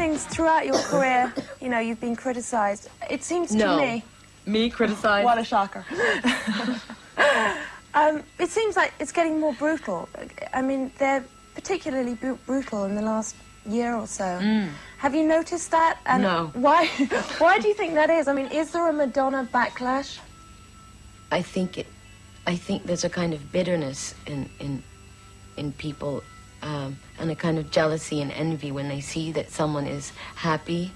things throughout your career, you know, you've been criticised. It seems No. to me. Me criticize. What a shocker. um, it seems like it's getting more brutal. I mean, they're particularly bru- brutal in the last year or so. Have you noticed that? And No. Why? Why do you think that is? I mean, is there a Madonna backlash? I think it. I think there's a kind of bitterness in in in people, um, and a kind of jealousy and envy when they see that someone is happy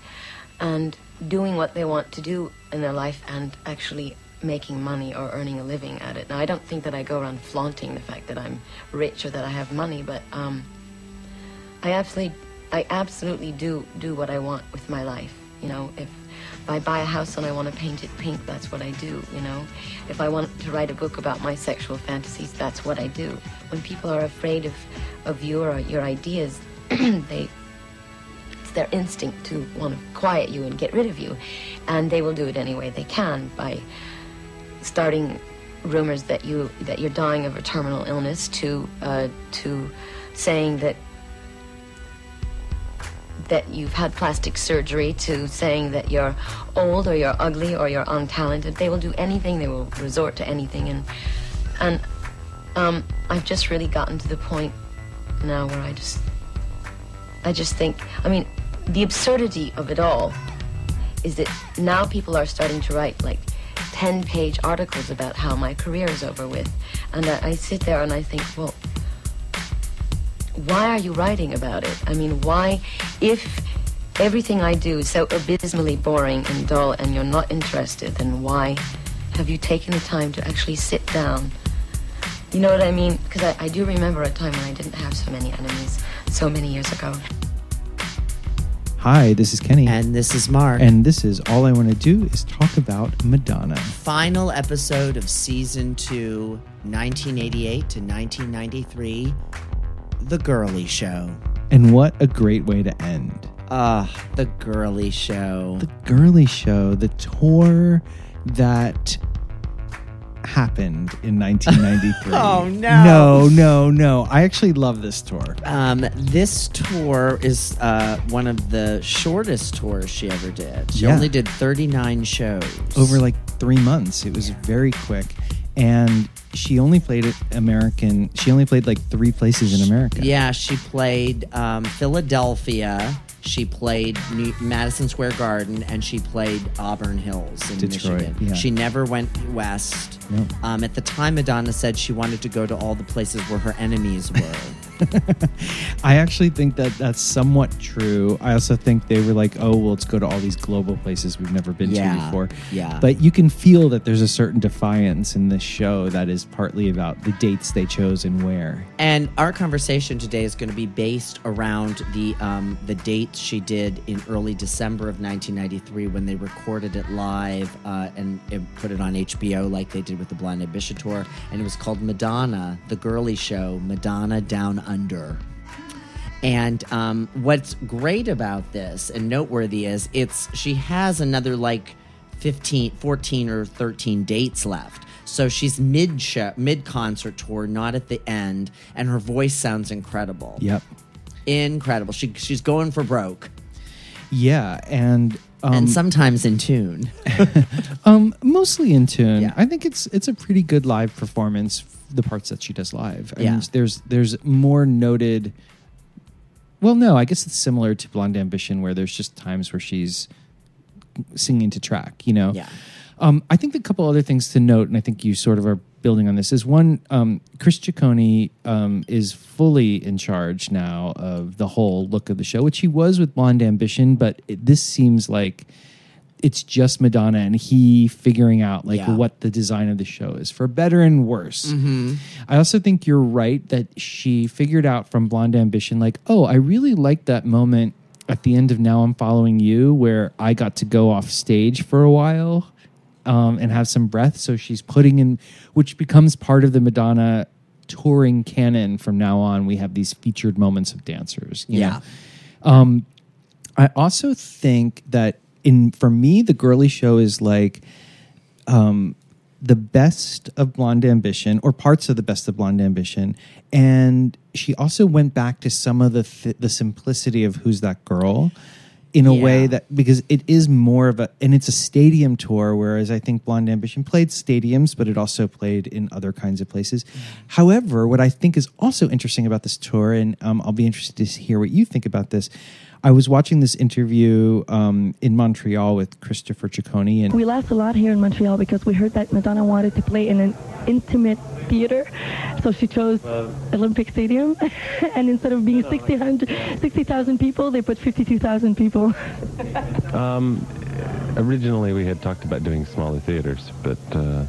and doing what they want to do in their life and actually making money or earning a living at it. Now, I don't think that I go around flaunting the fact that I'm rich or that I have money, but um, I absolutely, I absolutely do do what I want with my life. You know, if if I buy a house and I want to paint it pink, that's what I do, you know. If I want to write a book about my sexual fantasies, that's what I do. When people are afraid of, of you or your ideas, they it's their instinct to want to quiet you and get rid of you. And they will do it any way they can by starting rumors that you that you're dying of a terminal illness to uh, to saying that that you've had plastic surgery to saying that you're old or you're ugly or you're untalented. They will do anything. They will resort to anything, and and um, I've just really gotten to the point now where I just I just think I mean the absurdity of it all is that now people are starting to write like 10 page articles about how my career is over with and I, I sit there and I think well why are you writing about it? I mean, why, if everything I do is so abysmally boring and dull and you're not interested, then why have you taken the time to actually sit down? You know what I mean? Because I, I do remember a time when I didn't have so many enemies so many years ago. Hi, this is Kenny. And this is Mark. And this is All I Want to Do is Talk About Madonna. Final episode of season two, 1988 to 1993, The Girlie Show. And what a great way to end. Ah, The Girlie Show. The Girlie Show, the tour that happened in 1993. Oh, no. No, no, no. I actually love this tour. Um, this tour is uh, one of the shortest tours she ever did. She Yeah. only did 39 shows. Over like three months. It was very quick. And she only played it American. She only played like three places in America. Yeah, she played um, Philadelphia. She played New- Madison Square Garden, and she played Auburn Hills in Detroit, Michigan. yeah. She never went west. Nope. Um, at the time, Madonna said she wanted to go to all the places where her enemies were. I actually think that that's somewhat true. I also think they were like, oh, well, let's go to all these global places we've never been to before. yeah. But you can feel that there's a certain defiance in this show that is partly about the dates they chose and where. and our conversation today is going to be based around the um, the dates she did in early December of 1993 when they recorded it live uh, and, and put it on HBO like they did with the Blonde Ambition tour, and it was called Madonna, the Girlie Show, Madonna Down Under. And um, what's great about this and noteworthy is it's she has another like 15, 14 or 13 dates left. So she's mid show, mid concert tour, not at the end, and her voice sounds incredible. Yep. Incredible. She she's going for broke Yeah. And. Um, and sometimes in tune. um, mostly in tune. Yeah. I think it's it's a pretty good live performance. The parts that she does live. I Yeah. mean, there's there's more noted. Well, no, I guess it's similar to Blonde Ambition, where there's just times where she's singing to track. You know. Yeah. Um, I think a couple other things to note, and I think you sort of are building on this, is one, um, Chris Ciccone um, is fully in charge now of the whole look of the show, which he was with Blonde Ambition, but it, this seems like it's just Madonna and he figuring out like Yeah. what the design of the show is for better and worse. I also think you're right that she figured out from Blonde Ambition, like, oh, I really like that moment at the end of Now I'm Following You where I got to go off stage for a while um, and have some breath. So she's putting in, which becomes part of the Madonna touring canon from now on. We have these featured moments of dancers. you Yeah. know? I also think that in for me, the girlie show is like um, the best of Blonde Ambition, or parts of the best of Blonde Ambition, and she also went back to some of the th- the simplicity of Who's That Girl. In a Yeah. way that because it is more of a and it's a stadium tour whereas i think blonde ambition played stadiums but it also played in other kinds of places however what i think is also interesting about this tour and um, i'll be interested to hear what you think about this i was watching this interview um, in montreal with christopher ciccone and We laughed a lot here in Montreal because we heard that Madonna wanted to play in an intimate theater, so she chose Olympic Stadium, and instead of being 60,000 60,000 people, they put 52,000 people. Um, originally, we had talked about doing smaller theaters, but uh,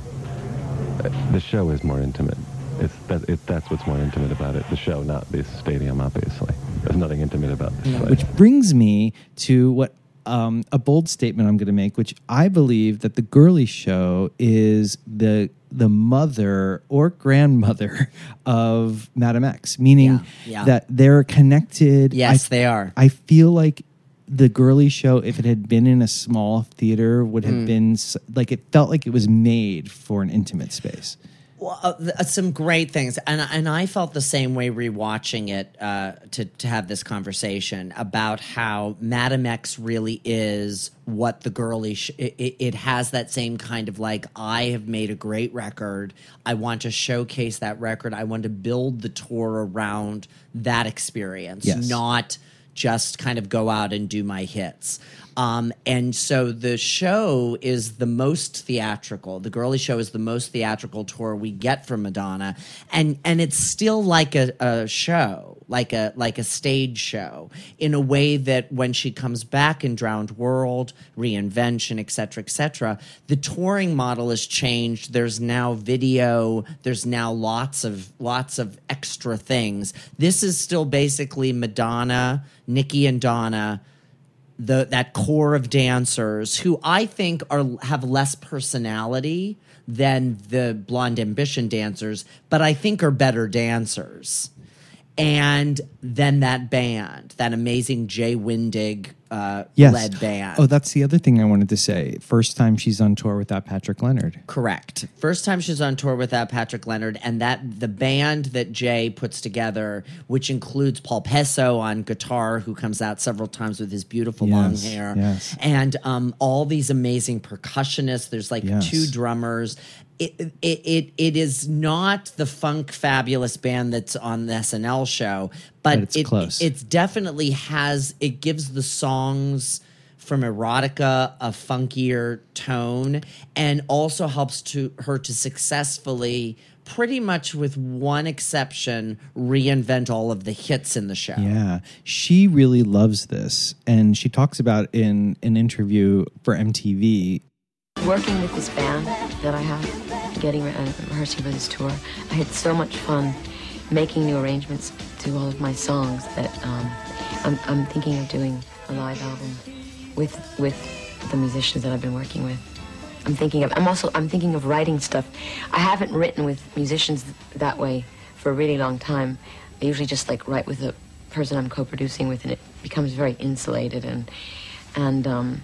the show is more intimate. It's that, it, that's what's more intimate about it. The show, not the stadium, obviously. There's nothing intimate about this place. which brings me to what um, a bold statement I'm going to make, which I believe that the girlie show is the the mother or grandmother of Madame X, meaning Yeah, yeah. that they're connected. Yes, I, they are. I feel like the girlie show, if it had been in a small theater, would have Hmm. been like it felt like it was made for an intimate space. Well, uh, uh, some great things, and and I felt the same way rewatching it uh, to to have this conversation about how Madame X really is what the girlie. Sh- it, it- it has that same kind of like I have made a great record. I want to showcase that record. I want to build the tour around that experience, Yes. not just kind of go out and do my hits. Um, and so the show is the most theatrical. The girlie show is the most theatrical tour we get from Madonna, and and it's still like a, a show, like a like a stage show, in a way that when she comes back in Drowned World, Reinvention, et cetera, et cetera, the touring model has changed. There's now video. There's now lots of lots of extra things. This is still basically Madonna, Nikki, and Donna the that core of dancers who I think are have less personality than the blonde ambition dancers, but I think are better dancers. And then that band, that amazing Jai Winding uh, Yes. led band. Oh, that's the other thing I wanted to say. First time she's on tour without Patrick Leonard. Correct. First time she's on tour without Patrick Leonard, and that the band that Jay puts together, which includes Paul Pesco on guitar, who comes out several times with his beautiful long hair, yes. and um, all these amazing percussionists. There's like Yes. two drummers. It, it it it is not the funk fabulous band that's on the SNL show, but, But it's it, close. It's definitely has it gives the songs from erotica a funkier tone and also helps to her to successfully pretty much with one exception reinvent all of the hits in the show Yeah, she really loves this, and she talks about in an interview for MTV. Working with this band that I have, getting uh, rehearsing for this tour, I had so much fun making new arrangements to all of my songs that um, I'm, I'm thinking of doing a live album with with the musicians that I've been working with. I'm thinking of. I'm also. I'm thinking of writing stuff. I haven't written with musicians that way for a really long time. I usually just like write with a person I'm co-producing with, and it becomes very insulated and and um,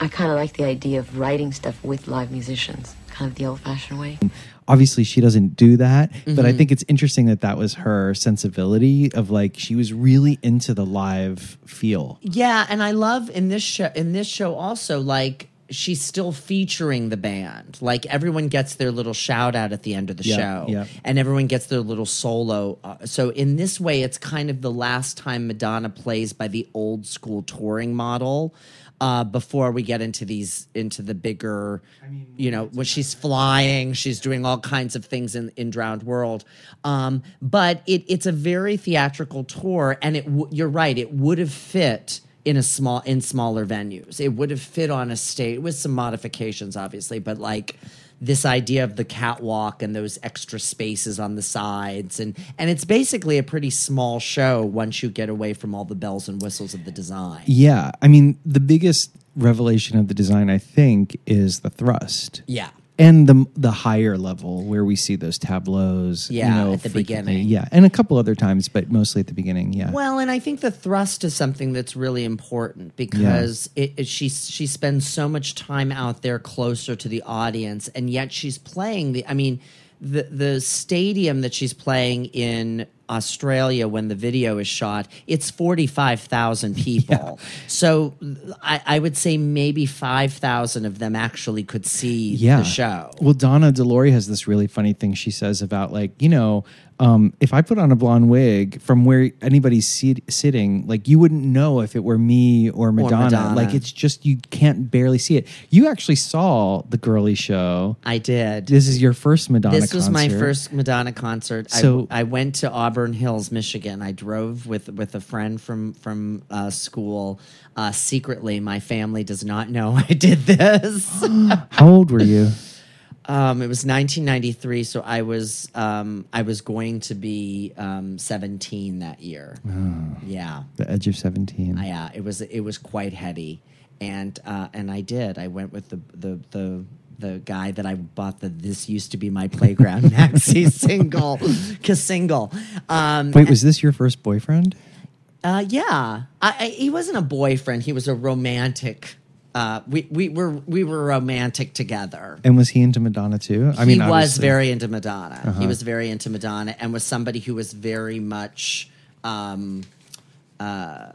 I kind of like the idea of writing stuff with live musicians, kind of the old-fashioned way. Obviously, she doesn't do that, but I Mm-hmm. think it's interesting that that was her sensibility of like she was really into the live feel. Yeah, and I love in this show in this show also like she's still featuring the band. Like everyone gets their little shout out at the end of the Yeah, show, yeah. and everyone gets their little solo. Uh, so in this way, it's kind of the last time Madonna plays by the old school touring model. Uh, before we get into these into the bigger, I mean, you know, when she's flying, she's doing all kinds of things in in Drowned World. Um, but it it's a very theatrical tour, and it w- you're right, it would have fit in a small in smaller venues. It would have fit on a stage with some modifications, obviously, but like this idea of the catwalk and those extra spaces on the sides and and it's basically a pretty small show once you get away from all the bells and whistles of the design. Yeah, I mean, the biggest revelation of the design, I think, is the thrust. Yeah. And the the higher level where we see those tableaus, you Yeah, know, at the beginning. yeah, and a couple other times, but mostly at the beginning. Yeah, Well, and I think the thrust is something that's really important because it, it, she she spends so much time out there closer to the audience, and yet she's playing the. I mean, the the stadium that she's playing in Australia when the video is shot, it's 45,000 people. So I, I would say maybe 5,000 of them actually could see yeah. the show. Well, Donna De Lory has this really funny thing she says about like, you know, um, if I put on a blonde wig from where anybody's sit- sitting, like you wouldn't know if it were me or Madonna. Madonna. Like it's just you can't barely see it. You actually saw the girlie show. I did. This is your first Madonna. this was my first Madonna concert. So- I, I went to Auburn Hills, Michigan. I drove with with a friend from from uh, school. Uh, secretly, my family does not know I did this. How old were you? um, it was 1993, so I was um, I was going to be um, 17 that year. Yeah, The edge of seventeen. I, uh, it was it was quite heady, and uh, and I did. I went with the the the. The guy that I bought the "This Used to Be My Playground" maxi single, single. Um, Wait, was this your first boyfriend? uh, yeah, I, I, he wasn't a boyfriend. He was a romantic. Uh, we we were we were romantic together. And was he into Madonna too? I mean, he was. Uh-huh. very into Madonna. He was very into Madonna, and was somebody who was very much um, uh,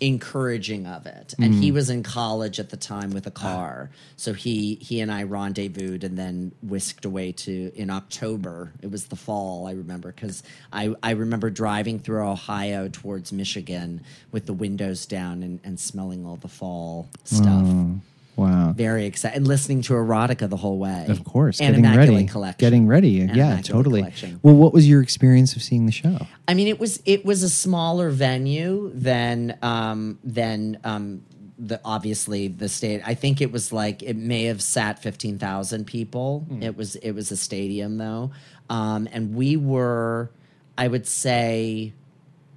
encouraging of it. And Mm. he was in college at the time with a car, so he he and I rendezvoused, and then whisked away to in October. It was the fall, I remember, because I I remember driving through Ohio towards Michigan with the windows down and, and smelling all the fall stuff. Oh, wow. Very excited and listening to erotica the whole way. Of course, and getting Immaculate ready, Collection. getting ready. And yeah, Immaculate totally. Collection. Well, what was your experience of seeing the show? I mean, it was it was a smaller venue than um, than um, the obviously the state. I think it was like it may have sat fifteen thousand people. Hmm. It was it was a stadium though, um, and we were, I would say.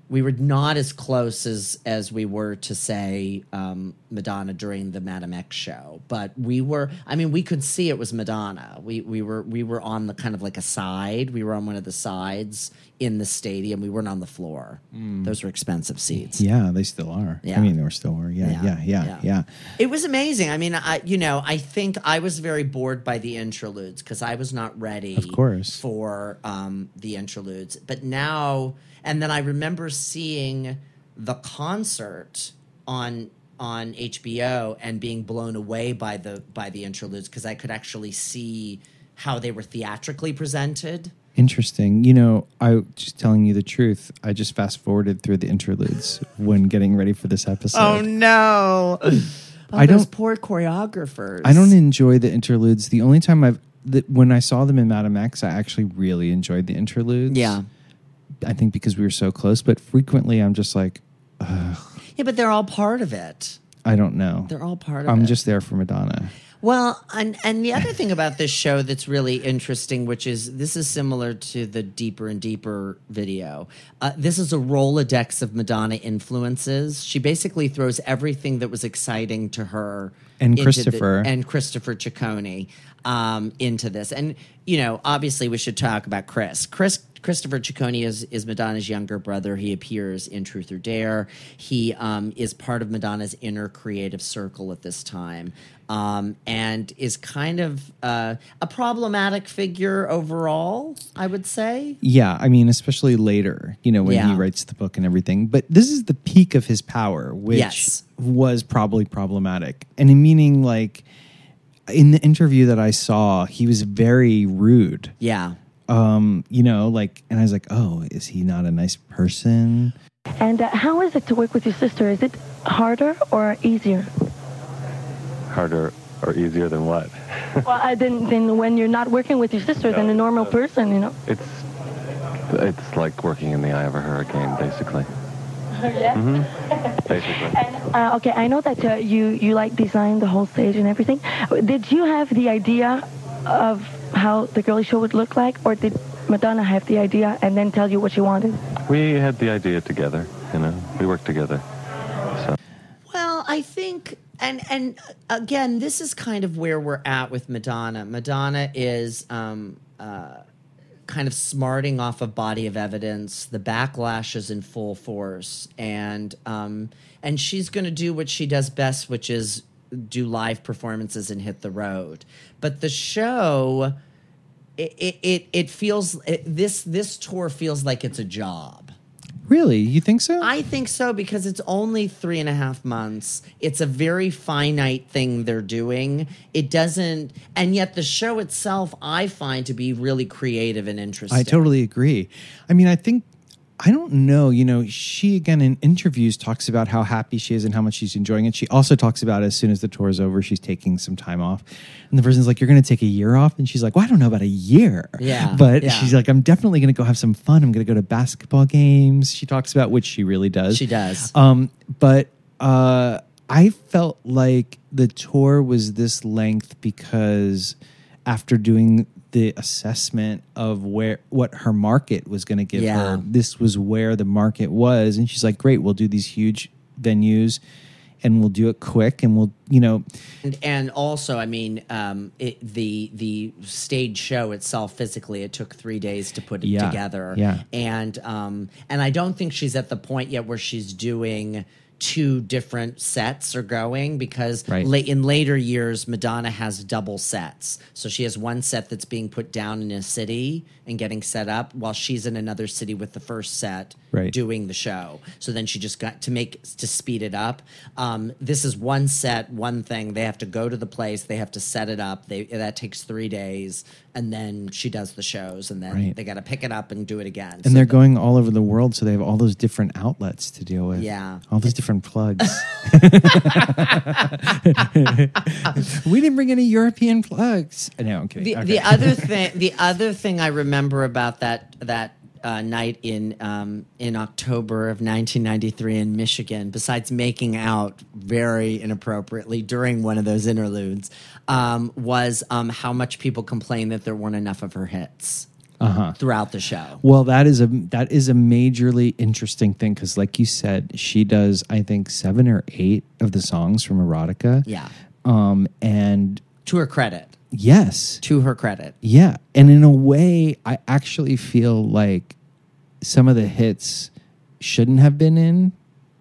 We were not as close as as we were to say um, Madonna during the Madame X show, but we were. I mean, we could see it was Madonna. We we were we were on the kind of like a side. We were on one of the sides in the stadium. We weren't on the floor. Those were expensive seats. Yeah, they still are. Yeah. I mean, they still are. Yeah, yeah, yeah, yeah. It was amazing. I mean, I you know, I think I was very bored by the interludes because I was not ready, Of course. for um, the interludes. But now, and then I remember seeing the concert on on HBO and being blown away by the by the interludes because I could actually see how they were theatrically presented. Interesting. You know, I just telling you the truth. I just fast forwarded through the interludes when getting ready for this episode. Oh, no! Oh, I those don't- poor choreographers. I don't enjoy the interludes. The only time I've the, when I saw them in Madame X, I actually really enjoyed the interludes. Yeah. I think because we were so close, but frequently I'm just like, Yeah, but they're all part of it. I don't know. They're all part of it. I'm it. just there for Madonna. Well, and and the other thing about this show that's really interesting, which is this is similar to the deeper and deeper video. Uh, this is a Rolodex of Madonna influences. She basically throws everything that was exciting to her And into the- Christopher. and Christopher Ciccone um, into this. And you know, obviously, we should talk about Chris. Chris Christopher Ciccone is is Madonna's younger brother. He appears in Truth or Dare. He um, is part of Madonna's inner creative circle at this time. Um, and is kind of uh, a problematic figure overall, I would say. Yeah, I mean, especially later, you know, when he writes the book and everything. But this is the peak of his power, which Yes. was probably problematic. And in meaning, like, in the interview that I saw, he was very rude. Yeah. Um, you know, like, and I was like, oh, is he not a nice person? And uh, how is it to work with your sister? Is it harder or easier? Harder or easier than what? well, uh, than, than when you're not working with your sister than a normal person, you know? It's it's like working in the eye of a hurricane, basically. yeah. Basically. And uh, okay, I know that uh, you you like designed the whole stage and everything. Did you have the idea of how the girlie show would look like, or did Madonna have the idea and then tell you what she wanted? We had the idea together, you know. We worked together. So Well, I think, and and again, this is kind of where we're at with Madonna. Madonna is um, uh, kind of smarting off a body of evidence. The backlash is in full force, and um, and she's going to do what she does best, which is do live performances and hit the road. But the show it it, it, it feels it, this this tour feels like it's a job. Really? You think so? I think so because it's only three and a half months. It's a very finite thing they're doing. It doesn't, and yet the show itself I find to be really creative and interesting. I totally agree. I mean, I think I don't know. You know, she again in interviews talks about how happy she is and how much she's enjoying it. She also talks about as soon as the tour is over, she's taking some time off. And the person's like, "You're going to take a year off," and she's like, "Well, I don't know about a year." Yeah, but yeah. she's like, "I'm definitely going to go have some fun. I'm going to go to basketball games." She talks about which she really does. She does. Um, but uh, I felt like the tour was this length because after doing the assessment of where what her market was going to give Yeah. her, this was where the market was, and she's like, "Great, we'll do these huge venues." And we'll do it quick, and we'll, you know, And, and also, I mean, um, it, the the stage show itself physically, it took three days to put it Yeah, together. yeah. and um, and I don't think she's at the point yet where she's doing two different sets are going because Right. la- in later years Madonna has double sets. So she has one set that's being put down in a city and getting set up while she's in another city with the first set Right. doing the show. So then she just got to make to speed it up. Um, this is one set, one thing. They have to go to the place, they have to set it up. They that takes three days, and then she does the shows, and then Right. they got to pick it up and do it again. and they're going all over the world, so they have all those different outlets to deal with. Yeah. all those different plugs. we didn't bring any European plugs. No, I'm kidding. The, Okay. the other thing, the other thing I remember about that that uh, night in um, in October of 1993 in Michigan, besides making out very inappropriately during one of those interludes, um, was um, how much people complained that there weren't enough of her hits Uh-huh. throughout the show. Well, that is a that is a majorly interesting thing because, like you said, she does I think seven or eight of the songs from Erotica. Yeah. Um, and To her credit, yes, to her credit, yeah, and in a way, I actually feel like some of the hits shouldn't have been in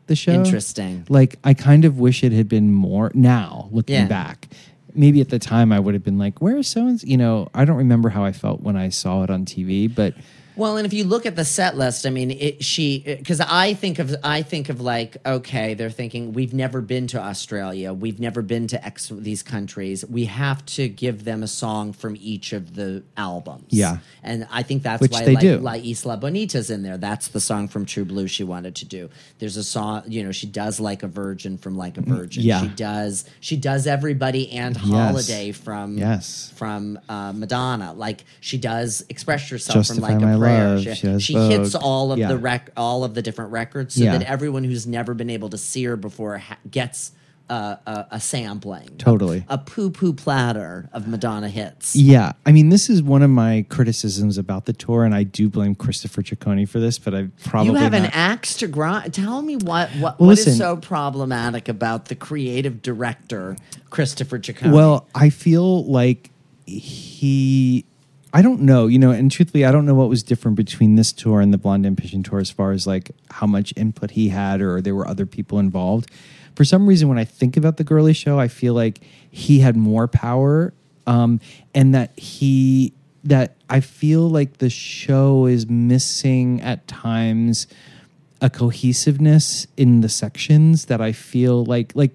the show. Interesting. Like I kind of wish it had been more. Now looking Yeah. back. Maybe at the time I would have been like, "Where is so and You know, I don't remember how I felt when I saw it on TV, but Well, and if you look at the set list, I mean, it, she because I think of I think of like okay, they're thinking we've never been to Australia, we've never been to X these countries. We have to give them a song from each of the albums. Yeah. and I think that's Which why they like, do. La Isla Bonita's in there. That's the song from True Blue she wanted to do. There's a song, you know, she does like a virgin from Like a Virgin. Mm, yeah. she does. She does everybody and Yes. Holiday from Yes. from uh, Madonna. Like she does express yourself from like a Love. She, She she hits all of Yeah. the rec, all of the different records, so Yeah. that everyone who's never been able to see her before ha- gets uh, a, a sampling. Totally. a, poo poo platter of Madonna hits. Yeah, I mean, this is one of my criticisms about the tour, and I do blame Christopher Ciccone for this, but I probably You have an axe to grind. Tell me what what, Well, what is listen. so problematic about the creative director Christopher Ciccone? Well, I feel like he. I don't know, you know, and truthfully, I don't know what was different between this tour and the Blonde Ambition tour as far as like how much input he had or there were other people involved. For some reason, when I think about the girlie show, I feel like he had more power, um, and that he that I feel like the show is missing at times a cohesiveness in the sections that I feel like like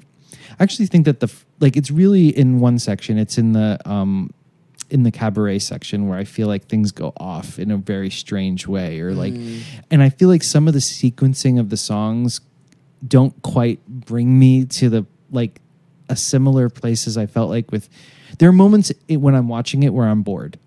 I actually think that the like it's really in one section it's in the um in the cabaret section where I feel like things go off in a very strange way or like mm. and I feel like some of the sequencing of the songs don't quite bring me to the like a similar place as I felt like with there are moments when I'm watching it where I'm bored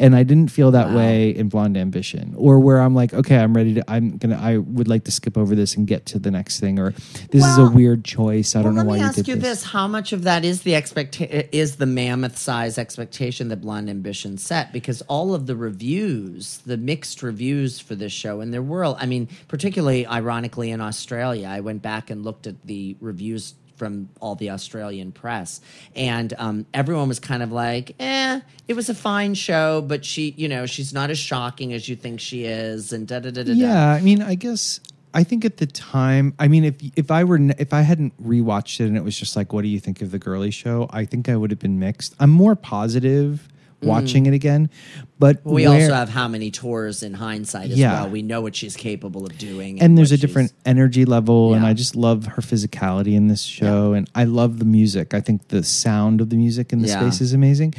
and I didn't feel that Wow. way in Blonde Ambition, or where I'm like, okay, I'm ready to, I'm gonna, I would like to skip over this and get to the next thing, or this is a weird choice. I don't well, know let why me you ask you this. this: How much of that is the expect Is the mammoth size expectation that Blonde Ambition set? Because all of the reviews, the mixed reviews for this show, and there were, I mean, particularly ironically in Australia, I went back and looked at the reviews from all the Australian press, and um, everyone was kind of like, "Eh, it was a fine show, but she, you know, she's not as shocking as you think she is," and da da da da. Yeah, I mean, I guess I think at the time, I mean, if if I were if I hadn't rewatched it and it was just like, what do you think of the girlie show? I think I would have been mixed. I'm more positive watching it again. But We where- also have how many tours in hindsight as Yeah. well. We know what she's capable of doing. and there's a different energy level and i just love her physicality in this show and i love the music i think the sound of the music in the Yeah. space is amazing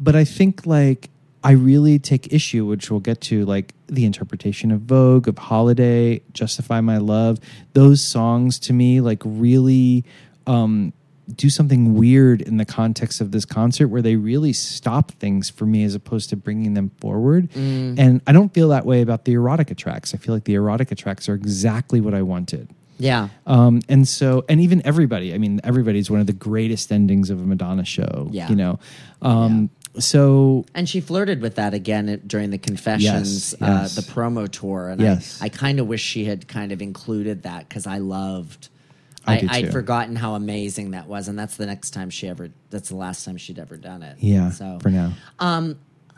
but i think like i really take issue which we'll get to like the interpretation of vogue of holiday justify my love those songs to me like really um do something weird in the context of this concert where they really stop things for me as opposed to bringing them forward. And I don't feel that way about the erotica tracks. I feel like the erotica tracks are exactly what I wanted. Yeah. Um, and so, and even everybody, I mean, everybody's one of the greatest endings of a Madonna show, Yeah. you know? Um, so And she flirted with that again during the Confessions, Yes, yes. Uh, the promo tour. And Yes. I, I kind of wish she had kind of included that because I loved. I I, I'd forgotten how amazing that was, and that's the next time she ever. That's the last time she'd ever done it. yeah, So for now.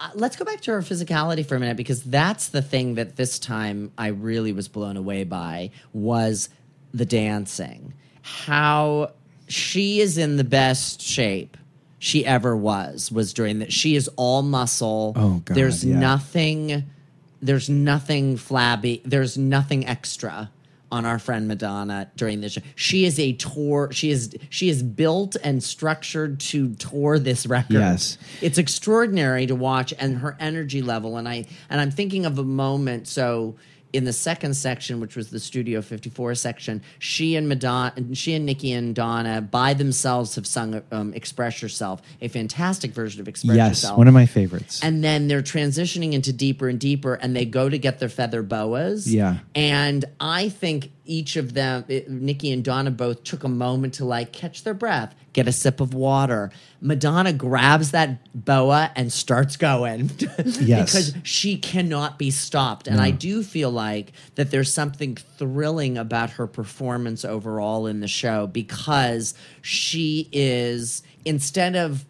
Uh, let's go back to her physicality for a minute because that's the thing that this time I really was blown away by was the dancing. How she is in the best shape she ever was was during that. She is all muscle. Oh, God, There's yeah. nothing. There's nothing flabby. There's nothing extra on our friend Madonna during this show. She is a tour. She is she is built and structured to tour this record. Yes. It's extraordinary to watch and her energy level and I and I'm thinking of a moment so in the second section, which was the Studio 54 section, she and Madonna, she and Nikki and Donna by themselves have sung um, "Express Yourself," a fantastic version of "Express Yes, Yourself." one of my favorites. and then they're transitioning into deeper and deeper and they go to get their feather boas Yeah. and i think each of them it- nikki and donna both took a moment to like catch their breath get a sip of water. Madonna grabs that boa and starts going. Yes. because she cannot be stopped. And i do feel like that there's something thrilling about her performance overall in the show because she is instead of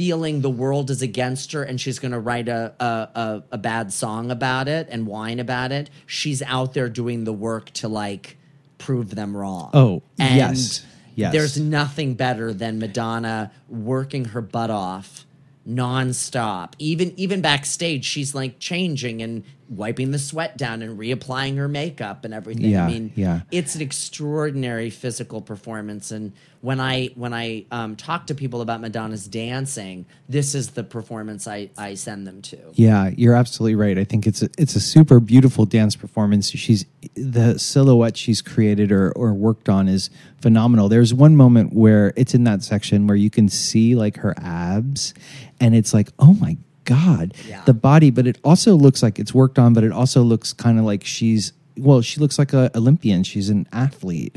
feeling the world is against her and she's going to write a, a, a, a bad song about it and whine about it, she's out there doing the work to like prove them wrong. Oh, And yes. Yes. There's nothing better than Madonna working her butt off nonstop. Even even backstage, she's like changing and wiping the sweat down and reapplying her makeup and everything. Yeah, I mean, yeah. it's an extraordinary physical performance and when i when i um, talk to people about madonna's dancing this is the performance i i send them to Yeah, you're absolutely right. I think it's a, it's a super beautiful dance performance. She's the silhouette she's created or or worked on is phenomenal. There's one moment where it's in that section where you can see like her abs, and it's like, oh my god, Yeah. the body. But it also looks like it's worked on. But it also looks kind of like she's well, she looks like a Olympian. She's an athlete.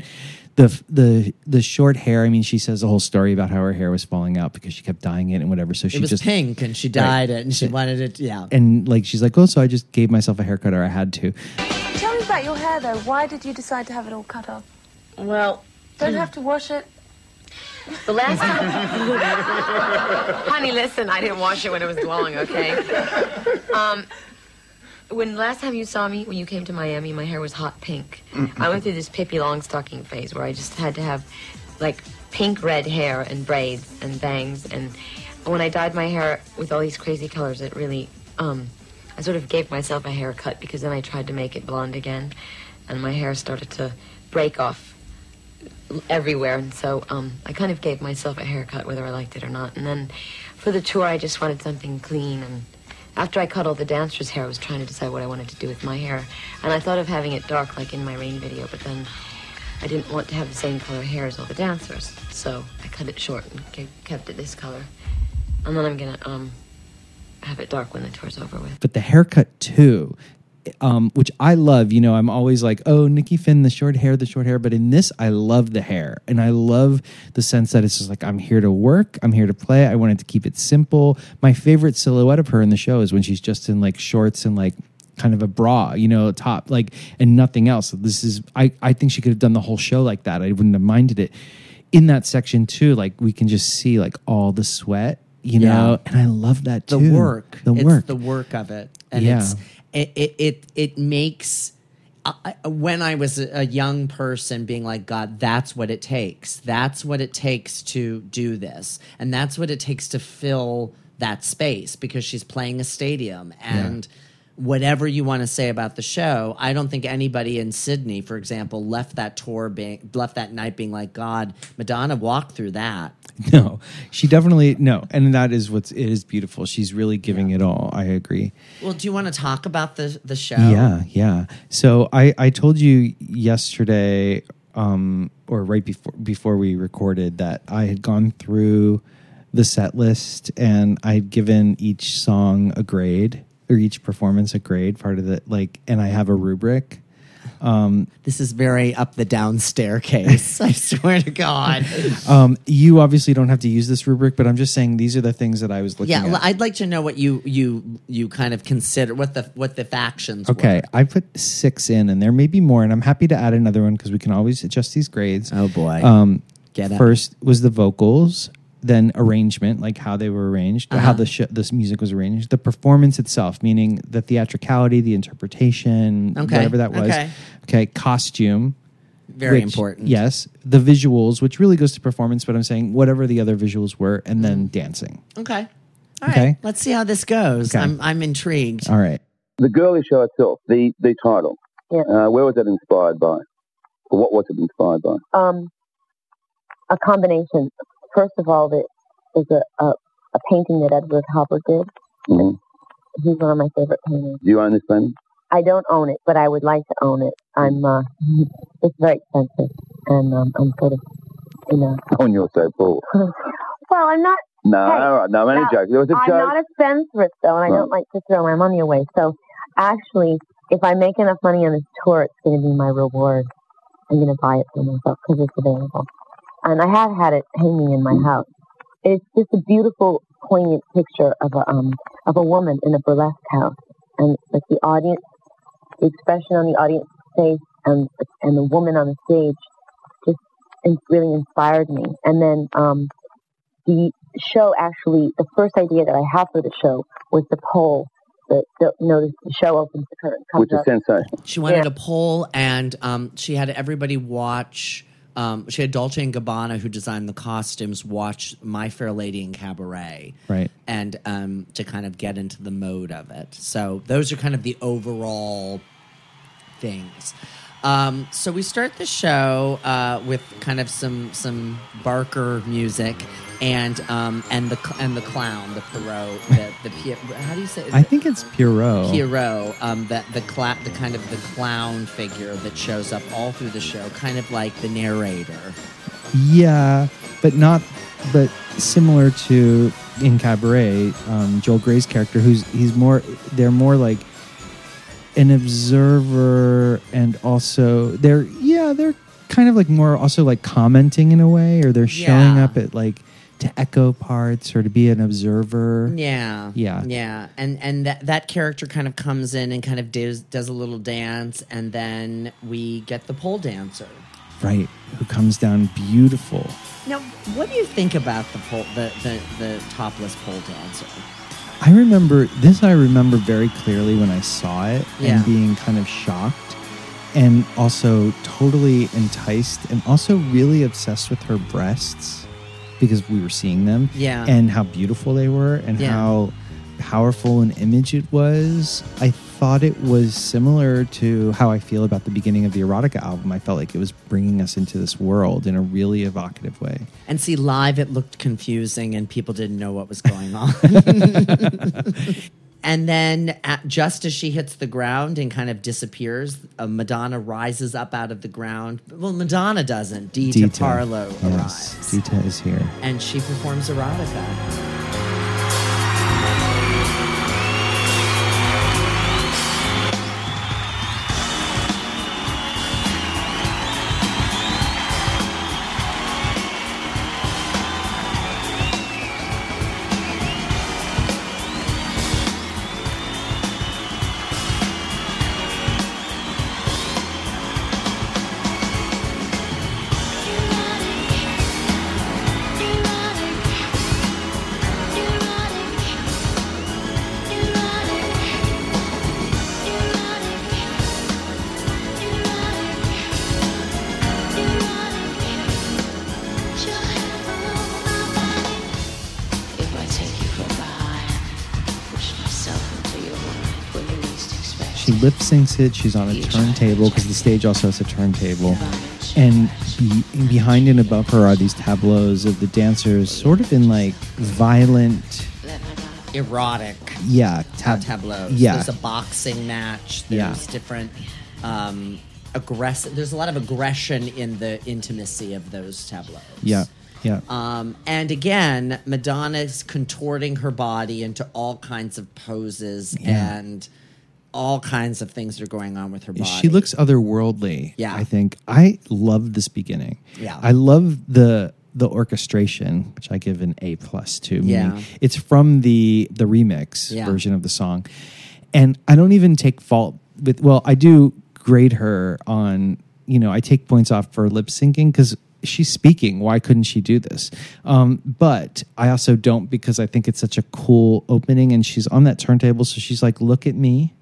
The, the the short hair. I mean, she says the whole story about how her hair was falling out because she kept dyeing it and whatever. So she it was just pink and she dyed it and she wanted it yeah and like she's like, oh, so I just gave myself a haircut or I had to. Tell me about your hair, though. Why did you decide to have it all cut off? Well, Don't hmm. have to wash it. The last time. Honey, listen, I didn't wash it when it was long, okay? Um, when last time you saw me, when you came to Miami, my hair was hot pink. I went through this Pippi Longstocking phase where I just had to have like pink red hair and braids and bangs. And when I dyed my hair with all these crazy colors, it really, um, I sort of gave myself a haircut because then I tried to make it blonde again. And my hair started to break off everywhere, and so um, I kind of gave myself a haircut, whether I liked it or not. And then for the tour, I just wanted something clean. And after I cut all the dancers' hair, I was trying to decide what I wanted to do with my hair. And I thought of having it dark, like in my rain video, but then I didn't want to have the same color hair as all the dancers, so I cut it short and kept it this color. And then I'm gonna um have it dark when the tour's over with. But the haircut too, um, which I love. You know, I'm always like, oh, Nikki Finn, the short hair, the short hair. But in this, I love the hair, and I love the sense that it's just like I'm here to work, I'm here to play. I wanted to keep it simple. My favorite silhouette of her in the show is when she's just in like shorts and like kind of a bra, you know, top like and nothing else. This is I I think she could have done the whole show like that. I wouldn't have minded it. In that section too, like we can just see like all the sweat, you Yeah. know, and I love that the work the it's work, the work of it and Yeah. it's it it it, it makes I, when I was a, a young person being like, God, that's what it takes. That's what it takes to do this. And that's what it takes to fill that space because she's playing a stadium and whatever you want to say about the show i don't think anybody in sydney for example left that tour being left that night being like god madonna walked through that No, she definitely no, and that is what's it is beautiful. She's really giving it all. I agree. well do you want to talk about the the show Yeah, yeah. So I I told you yesterday, um, or right before before we recorded that I had gone through the set list and I had given each song a grade or each performance a grade. Part of the like, and I have a rubric. this is very up the down staircase i swear to god Um, you obviously don't have to use this rubric, but I'm just saying these are the things that I was looking at. yeah at. i'd like to know what you you you kind of consider what the what the factions Okay, were. I put six in, and there may be more, and I'm happy to add another one because we can always adjust these grades. Oh, boy. Um, Get it. first was the vocals, then arrangement, like how they were arranged, Uh-huh. how the sh- this music was arranged, the performance itself, meaning the theatricality, the interpretation, Okay, whatever that was. okay. Okay, costume. very which- important Yes, the visuals, which really goes to performance, but I'm saying whatever the other visuals were, and then dancing. okay all right Okay. let's see how this goes Okay. i'm i'm intrigued All right. The girlie show itself, the the title. Yeah. Uh, where was that inspired by? Or what was it inspired by? Um, a combination. First of all, that is a, a, a painting that Edward Hopper did. Mhm. He's one of my favorite painters. Do you own this painting? I don't own it, but I would like to own it. I'm. Uh, it's very expensive, and um, I'm sort of, you know. Oh, you're so full. Well, I'm not. No, Hey, all right, no, I'm only now, joking. There was a I'm joke. not a spendthrift though, and I No. don't like to throw my money away. So, actually, if I make enough money on this tour, it's going to be my reward. I'm going to buy it for myself because it's available, and I have had it hanging in my house. It's just a beautiful, poignant picture of a um of a woman in a burlesque house, and like the audience, the expression on the audience face, and and the woman on the stage, just it really inspired me. And then um, the show actually, the first idea that I had for the show was the pole. The, the notice the show opens the curtain, which is up. sensational. She wanted Yeah. a pole, and um, she had everybody watch. Um, she had Dolce and Gabbana, who designed the costumes, watch My Fair Lady in Cabaret, Right. and um, to kind of get into the mode of it. So those are kind of the overall things. Um, so we start the show uh, with kind of some some Barker music and um, and the and the clown, the Pierrot, the the Pier- how do you say? it? I think it's Pierrot. Pierrot, um, that the cla- the kind of the clown figure that shows up all through the show, kind of like the narrator. Yeah, but not, but similar to in Cabaret, um, Joel Grey's character, who's he's more, they're more like an observer, and also they're yeah, they're kind of like more also like commenting in a way, or they're showing Yeah. up at like to echo parts or to be an observer. Yeah, Yeah. yeah, and and that that character kind of comes in and kind of does does a little dance, and then we get the pole dancer. Right, who comes down beautiful. Now, what do you think about the pole, the, the the topless pole dancer? I remember this. I remember very clearly when I saw it Yeah. and being kind of shocked, and also totally enticed, and also really obsessed with her breasts because we were seeing them, Yeah. and how beautiful they were, and Yeah. how powerful an image it was. I thought it was similar to how I feel about the beginning of the erotica album. I felt like it was bringing us into this world in a really evocative way. And see, live it looked confusing, and people didn't know what was going on. and then, at, just as she hits the ground and kind of disappears, uh, Madonna rises up out of the ground. Well, Madonna doesn't. Dita, Dita, Parlo yes, arrives, Dita is here. and she performs erotica. Lip syncs it. She's on a turntable because the stage also has a turntable. And be, behind and above her are these tableaus of the dancers, sort of in like violent, Erotic yeah, tab- tableaus. Yeah, There's a boxing match. Yeah. There's different um, aggressive. There's a lot of aggression in the intimacy of those tableaus. yeah, yeah. Um, and again, Madonna's contorting her body into all kinds of poses Yeah. and all kinds of things are going on with her body. She looks otherworldly. Yeah. I think I love this beginning. Yeah. I love the the orchestration, which I give an A plus to. Yeah. it's from the the remix Yeah. version of the song, and I don't even take fault with. Well, I do grade her on. You know, I take points off for lip syncing because she's speaking. Why couldn't she do this? Um, but I also don't because I think it's such a cool opening, and she's on that turntable, so she's like, "Look at me."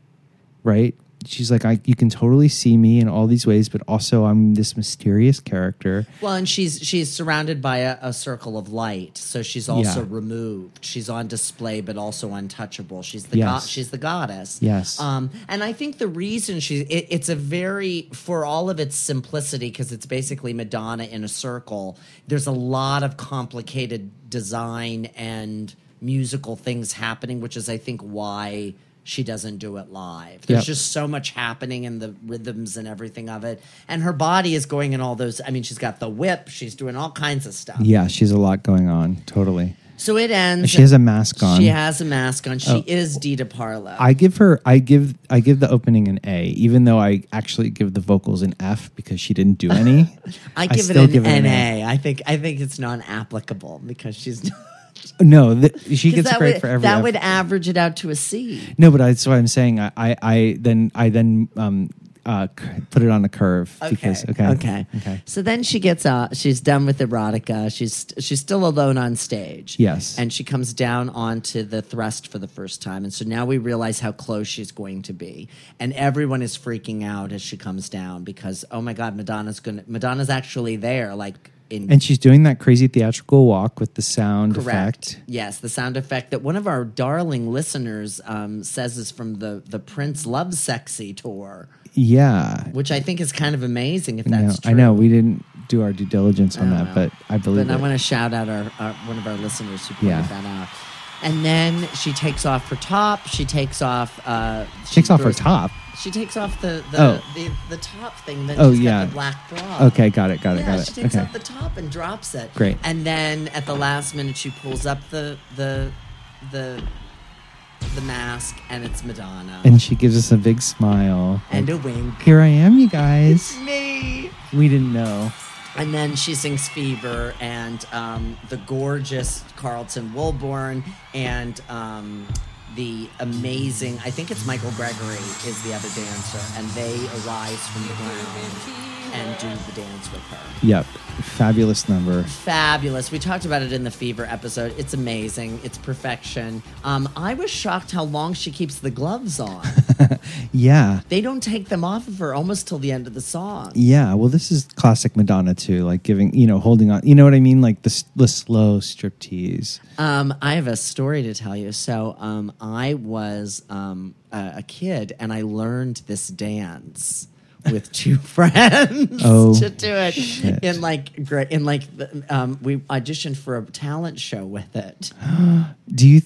Right? She's like, I, you can totally see me in all these ways, but also I'm this mysterious character. Well, and she's she's surrounded by a, a circle of light, so she's also Yeah. removed. She's on display, but also untouchable. She's the go- she's the goddess. Yes. Um, and I think the reason she it, it's a very for all of its simplicity because it's basically Madonna in a circle. There's a lot of complicated design and musical things happening, which is I think why she doesn't do it live. There's Yep. just so much happening in the rhythms and everything of it. And her body is going in all those. I mean, she's got the whip, she's doing all kinds of stuff. Yeah, she's a lot going on. Totally. So it ends. She has a mask on. She has a mask on. She Oh. is Dita Parlo. I give her, I give, I give the opening an A, even though I actually give the vocals an F because she didn't do any. I give it an give it an NA. I think I think it's non-applicable because she's No, th- she gets credit would, for every that F. would average it out to a C. No, but that's what I'm saying. I, I, I then, I then, um, uh, put it on a curve because okay, okay. okay. So then she gets uh she's done with erotica. She's she's still alone on stage. Yes. And she comes down onto the thrust for the first time. And so now we realize how close she's going to be. And everyone is freaking out as she comes down because oh my god, Madonna's gonna Madonna's actually there, like in And she's doing that crazy theatrical walk with the sound Correct. effect. Yes, the sound effect that one of our darling listeners um, says is from the the Prince Lovesexy tour, Yeah. which I think is kind of amazing if No, that's true. I know we didn't do our due diligence on that, know. but I believe But I want to shout out our, our one of our listeners who pointed Yeah. that out. And then she takes off her top. She takes off. Uh, she Takes off her top. She takes off the the, Oh. the, the top thing. Then Oh, she's got yeah. the black bra. Okay, got it, got it, yeah, got she it. takes Okay. off the top and drops it. Great. And then at the last minute, she pulls up the the the the mask, and it's Madonna. And she gives us a big smile. And Like, a wink. Here I am, you guys. It's Me. We didn't know. And then she sings Fever and um, the gorgeous Carlton Wilborn and um, the amazing, I think it's Michael Gregory is the other dancer. And they arise from the ground and do the dance with her. Yep. Fabulous number. Fabulous. We talked about it in the Fever episode. It's amazing. It's perfection. Um, I was shocked how long she keeps the gloves on. Yeah. they don't take them off of her almost till the end of the song. Yeah. Well, this is classic Madonna too. Like giving, you know, holding on. You know what I mean? Like the, the slow striptease. Um, I have a story to tell you. So, um, I was um, a, a kid and I learned this dance with two friends Oh, to do it shit. in like gra- in like um, we auditioned for a talent show with it. Do you?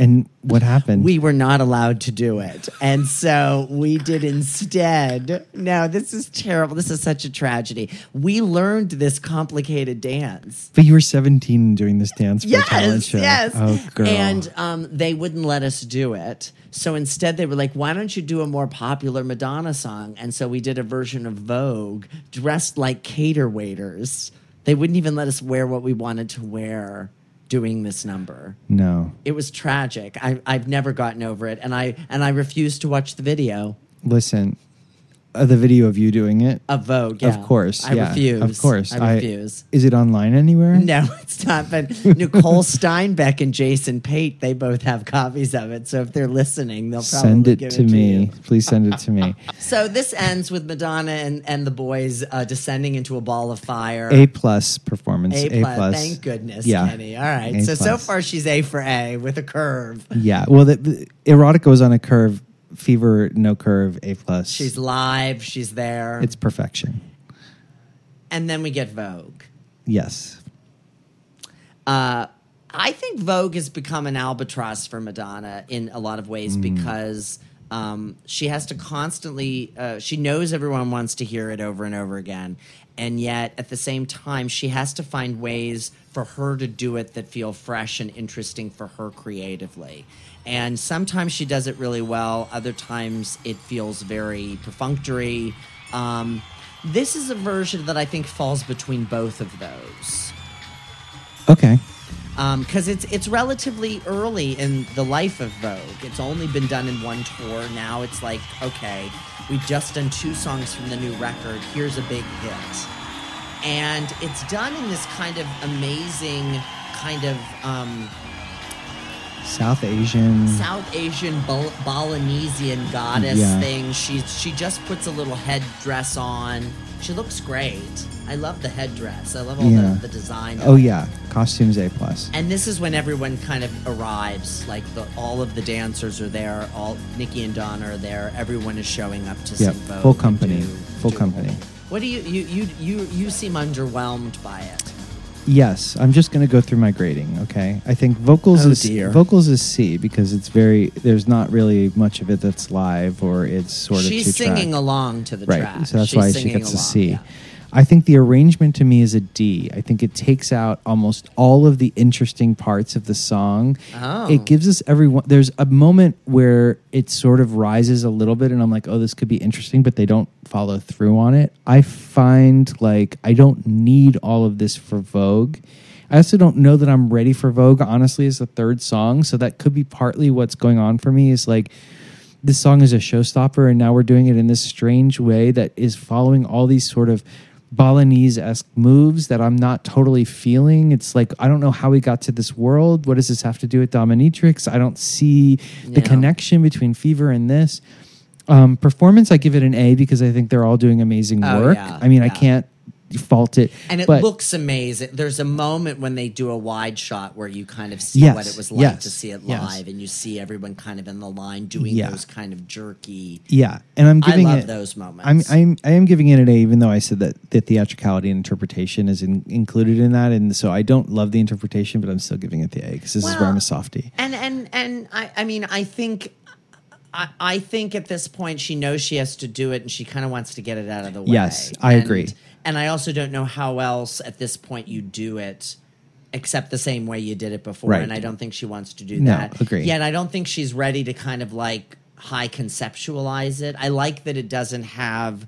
And what happened? We were not allowed to do it, and so we did instead. No, this is terrible. This is such a tragedy. We learned this complicated dance. but you were 17 doing this dance for a talent yes, show. yes. Oh, girl. And um, they wouldn't let us do it. So instead, they were like, "Why don't you do a more popular Madonna song?" And so we did a version of Vogue, dressed like cater waiters. They wouldn't even let us wear what we wanted to wear doing this number. no. It was tragic. I, I've never gotten over it, and I and I refused to watch the video Listen, uh, the video of you doing it. of Vogue. Yeah. Of course. I yeah, refuse. Of course. I refuse. is it online anywhere? No, it's not. But Nicole Steinbeck and Jason Pate, they both have copies of it. So if they're listening, they'll probably Send it to it me. you. Please send it to me. So this ends with Madonna and, and the boys uh, descending into a ball of fire. A plus performance. A plus. Thank goodness, Yeah. Kenny. All right. A so so far she's A for A with a curve. Yeah. Well, the, the erotica was on a curve Fever, No Curve, A plus. She's live. She's there. it's perfection. and then we get Vogue. Yes. Uh, I think Vogue has become an albatross for Madonna in a lot of ways Mm. because um, she has to constantly. Uh, she knows everyone wants to hear it over and over again, and yet at the same time, she has to find ways for her to do it that feel fresh and interesting for her creatively. And sometimes she does it really well. Other times it feels very perfunctory. Um, this is a version that I think falls between both of those Okay. because it's it's relatively early in the life of Vogue. It's only been done in one tour. Now it's like, okay, we've just done two songs from the new record. Here's a big hit, and it's done in this kind of amazing, kind of um, South Asian. South Asian Bol- Balinesian goddess Yeah. thing. She she just puts a little headdress on. She looks great. I love the headdress. I love all Yeah. the, the design. Oh it. yeah, costumes A plus. And this is when everyone kind of arrives. Like the, all of the dancers are there. All Nikki and Donna are there. Everyone is showing up to Yep, Vogue. full company, do- full do company. What do you you you you you seem underwhelmed by it? Yes, I'm just going to go through my grading. Okay, I think vocals Oh, is dear. vocals is C because it's very there's not really much of it that's live or it's sort of She's singing along to the right. track. So that's She's why she gets a along, C. yeah. I think the arrangement to me is a D. I think it takes out almost all of the interesting parts of the song. Oh. It gives us everyone. There's a moment where it sort of rises a little bit, and I'm like, oh, this could be interesting, but they don't follow through on it. I find like I don't need all of this for Vogue. I also don't know that I'm ready for Vogue, honestly, as the third song. So that could be partly what's going on for me is like, this song is a showstopper, and now we're doing it in this strange way that is following all these sort of Balinese esque moves that I'm not totally feeling. It's like, I don't know how we got to this world. What does this have to do with Dominatrix? I don't see the Yeah. connection between Fever and this. Um, performance, I give it an A because I think they're all doing amazing Oh, work. yeah, I mean, I can't fault it. And it but looks amazing. There's a moment when they do a wide shot where you kind of see what it was like yes, to see it yes. live, and you see everyone kind of in the line doing Yeah. those kind of jerky. Yeah, and I'm I giving love it, those moments. I'm I'm I am giving it an A, even though I said that the theatricality and interpretation is in, included in that, and so I don't love the interpretation, but I'm still giving it the A because this is where Well, I'm a softie. And and and I, I mean, I think. I, I think at this point she knows she has to do it and she kind of wants to get it out of the way. Yes, I And- agree. And I also don't know how else at this point you do it except the same way you did it before. Right. And I don't think she wants to do No, that. agree. Yet I don't think she's ready to kind of like high conceptualize it. I like that it doesn't have.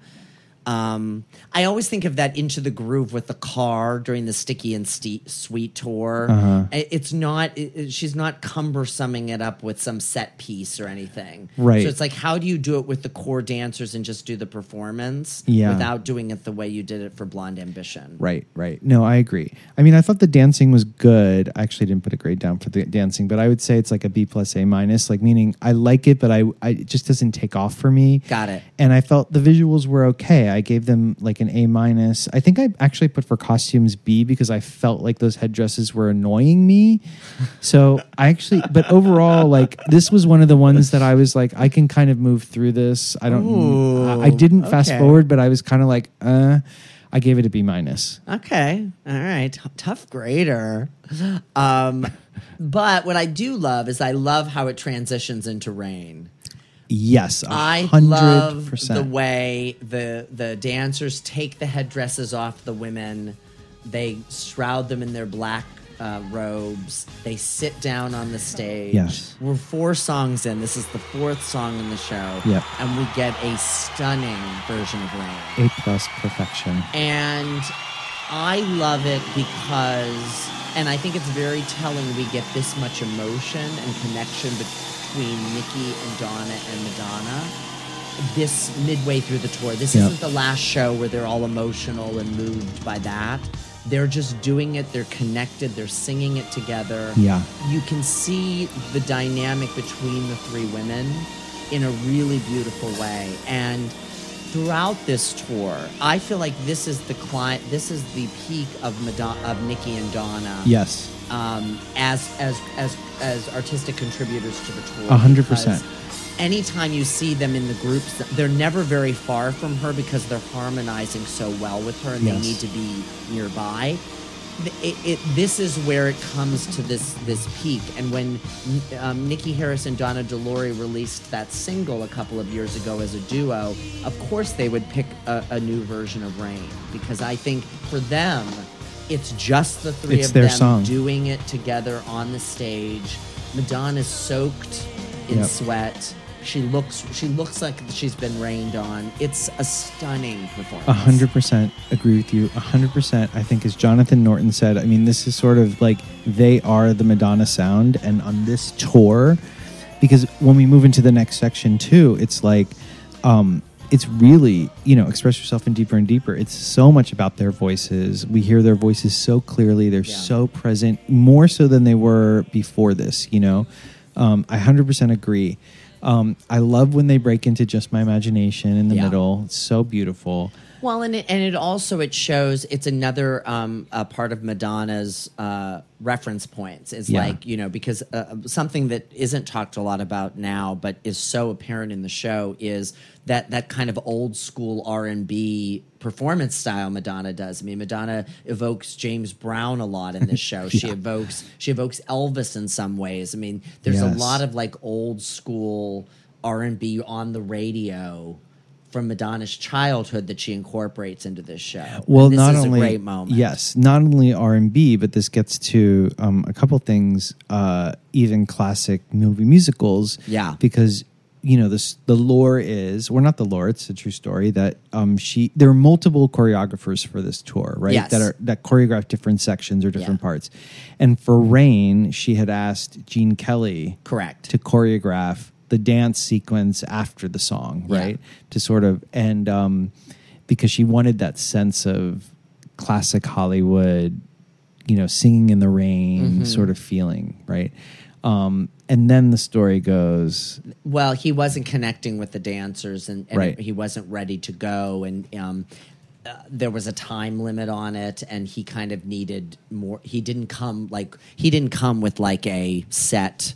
Um, I always think of that into the groove with the car during the Sticky and Ste- Sweet tour. Uh-huh. It's not. It, it- she's not cumbersoming it up with some set piece or anything. Right. So it's like, how do you do it with the core dancers and just do the performance Yeah. without doing it the way you did it for Blonde Ambition? Right, right. No, I agree. I mean, I thought the dancing was good. I actually didn't put a grade down for the dancing, but I would say it's like a B plus A minus. Like meaning I like it, but I, I it just doesn't take off for me. Got it. And I felt the visuals were okay. I gave them like an A minus. I think I actually put for costumes B because I felt like those headdresses were annoying me. So I actually, but overall, like this was one of the ones that I was like, I can kind of move through this. I don't. Ooh, I, I didn't fast forward, but I was kind of like, uh. I gave it a B minus. Okay. All right. Tough grader. Um, but what I do love is I love how it transitions into rain. Yes, a I hundred love the way the the dancers take the headdresses off the women. They shroud them in their black uh, robes. They sit down on the stage. Yes. We're four songs in. This is the fourth song in the show. Yep. And we get a stunning version of Rain. A plus perfection. And I love it because, and I think it's very telling we get this much emotion and connection between Nikki and Donna and Madonna this midway through the tour. This Yep. isn't the last show where they're all emotional and moved by that. They're just doing it, they're connected, they're singing it together. Yeah. You can see the dynamic between the three women in a really beautiful way. And throughout this tour, I feel like this is the client. This is the peak of Madonna, of Nikki and Donna. Yes. Um, as as as as artistic contributors to the tour. A hundred percent. anytime you see them in the groups, they're never very far from her because they're harmonizing so well with her, and Yes. they need to be nearby. It, it, this is where it comes to this this peak, and when um, Nikki Harris and Donna De Lory released that single a couple of years ago as a duo, of course they would pick a, a new version of Rain because I think for them, it's just the three It's of their them song. doing it together on the stage. Madonna's soaked in Yep. sweat. She looks she looks like she's been rained on. It's a stunning performance. A hundred percent agree with you. A hundred percent. I think, as Jonathan Norton said, I mean, this is sort of like they are the Madonna sound, and on this tour, because when we move into the next section too, it's like, um, it's really you know, express yourself in deeper and deeper. It's so much about their voices. We hear their voices so clearly. They're Yeah. so present, more so than they were before this. You know, um, I hundred percent agree. Um, I love when they break into just my imagination in the Yeah. middle. It's so beautiful. Well, and it, and it also it shows it's another um, a part of Madonna's uh, reference points. It's Yeah. like you know because uh, something that isn't talked a lot about now, but is so apparent in the show is that that kind of old school R and B performance style Madonna does. I mean, Madonna evokes James Brown a lot in this show. She evokes she evokes Elvis in some ways. I mean, there's a lot of like old school R and B on the radio from Madonna's childhood that she incorporates into this show. Well, this not is only a great moment. yes, not only R and B, but this gets to um, a couple things, uh, even classic movie musicals. Yeah. because you know this the lore is well not the lore it's a true story that um she there are multiple choreographers for this tour right Yes. that are that choreograph different sections or different Yeah. parts and for rain she had asked gene kelly Correct. to choreograph the dance sequence after the song, Yeah. right? To sort of and um, because she wanted that sense of classic Hollywood, you know, singing in the rain Mm-hmm. sort of feeling, right? Um, and then the story goes, Well, he wasn't connecting with the dancers, and, and Right. he wasn't ready to go, and um, uh, there was a time limit on it, and he kind of needed more. He didn't come like he didn't come with like a set.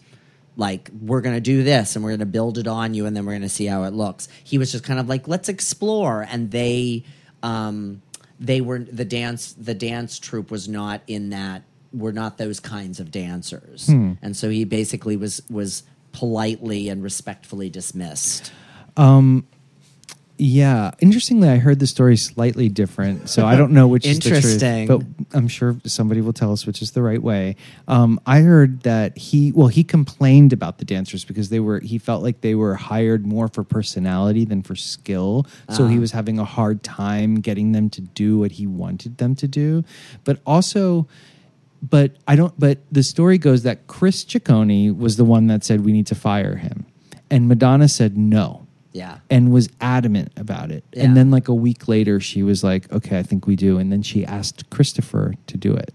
Like we're gonna do this and we're gonna build it on you and then we're gonna see how it looks. He was just kind of like let's explore, and they, um, they were the dance. The dance troupe was not in that. Were not those kinds of dancers, hmm. and so he basically was was politely and respectfully dismissed. Um, yeah, interestingly, I heard the story slightly different, so I don't know which is the Interesting. truth. But I'm sure somebody will tell us which is the right way. Um, I heard that he, well, he complained about the dancers because they were. He felt like they were hired more for personality than for skill, so he ah. was having a hard time getting them to do what he wanted them to do. But also, but I don't. But the story goes that Chris Ciccone was the one that said we need to fire him, and Madonna said no Yeah. and was adamant about it. Yeah. And then like a week later she was like, "Okay, I think we do." And then she asked Christopher to do it.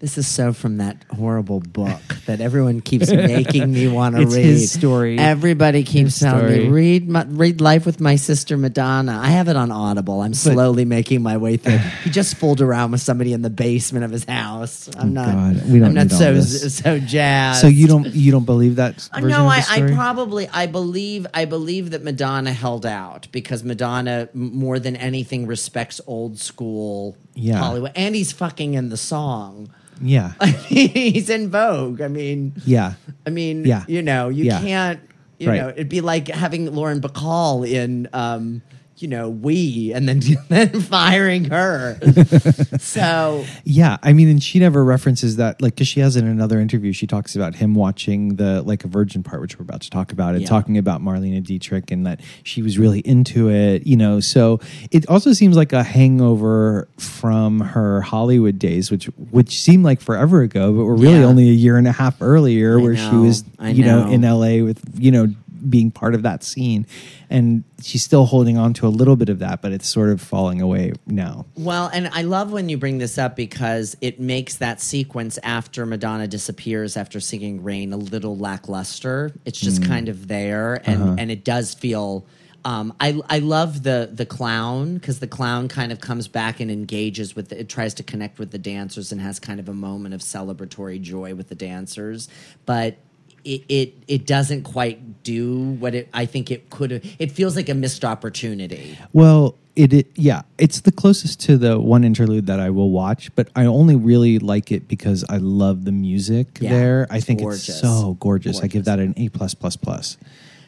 This is so from that horrible book that everyone keeps making me want to read. his story. Everybody keeps His telling story. me read my, read Life with My Sister Madonna. I have it on Audible. I'm slowly making my way through. He just fooled around with somebody in the basement of his house. I'm not. Oh, God, we don't I'm not so so jazzed. So you don't you don't believe that Uh, no, I, I probably I believe I believe that Madonna held out because Madonna more than anything respects old school Yeah. Hollywood, and he's fucking in the song. yeah. I mean, he's in Vogue. I mean, Yeah. I mean, Yeah. you know, you Yeah. can't, you Right. know, it'd be like having Lauren Bacall in, um, you know, We, and then then firing her. so Yeah, I mean, and she never references that, like, because she has in another interview, she talks about him watching the like a virgin part, which we're about to talk about, and Yeah. talking about Marlene Dietrich, and that she was really into it, you know. So it also seems like a hangover from her Hollywood days, which which seemed like forever ago, but were really Yeah. only a year and a half earlier, I where she was, I you know, know. in L.A. with you know being part of that scene, and she's still holding on to a little bit of that, but it's sort of falling away now. Well, and I love when you bring this up because it makes that sequence after Madonna disappears after singing Rain a little lackluster. It's just kind of there, and, and it does feel. Um, I I love the the clown because the clown kind of comes back and engages with the, it tries to connect with the dancers and has kind of a moment of celebratory joy with the dancers, but it it, it doesn't quite do what it I think it could have. It feels like a missed opportunity. Well, it, it yeah, it's the closest to the one interlude that I will watch, but I only really like it because I love the music Yeah, there. I think gorgeous. it's so gorgeous. I give that an A plus plus plus.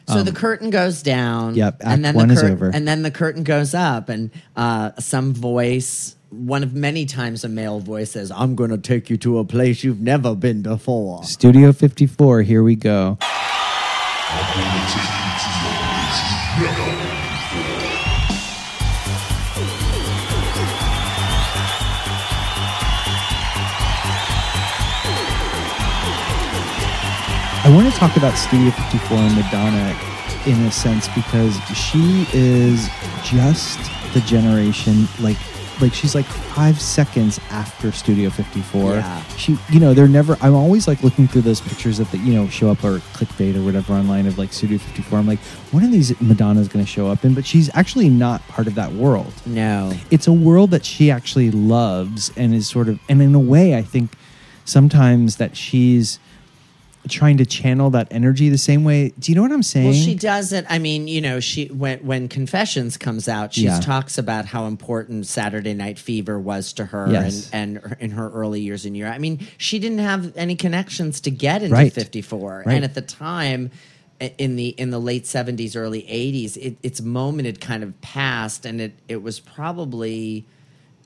So the curtain goes down. Um, Yep, and then one the is over. And then the curtain goes up, and uh, some voice, one of many times a male voice says, "I'm going to take you to a place you've never been before." Studio 54, here we go. I want to talk about Studio 54 and Madonna in a sense because she is just the generation like like she's like five seconds after Studio 54. Yeah. She, you know, they're never. I'm always like looking through those pictures that the, you know show up or clickbait or whatever online of like Studio 54. I'm like, one of these Madonna's going to show up in, but she's actually not part of that world No, it's a world that she actually loves and is sort of and in a way i think sometimes that she's trying to channel that energy the same way do you know what i'm saying well, she doesn't. I mean, you know, she when when Confessions comes out, she Yeah. talks about how important Saturday Night Fever was to her, Yes. and and in her early years in Europe. I mean, she didn't have any connections to get into Right. 54, Right. and at the time. In the in the late seventies, early eighties, it, its moment had kind of passed, and it it was probably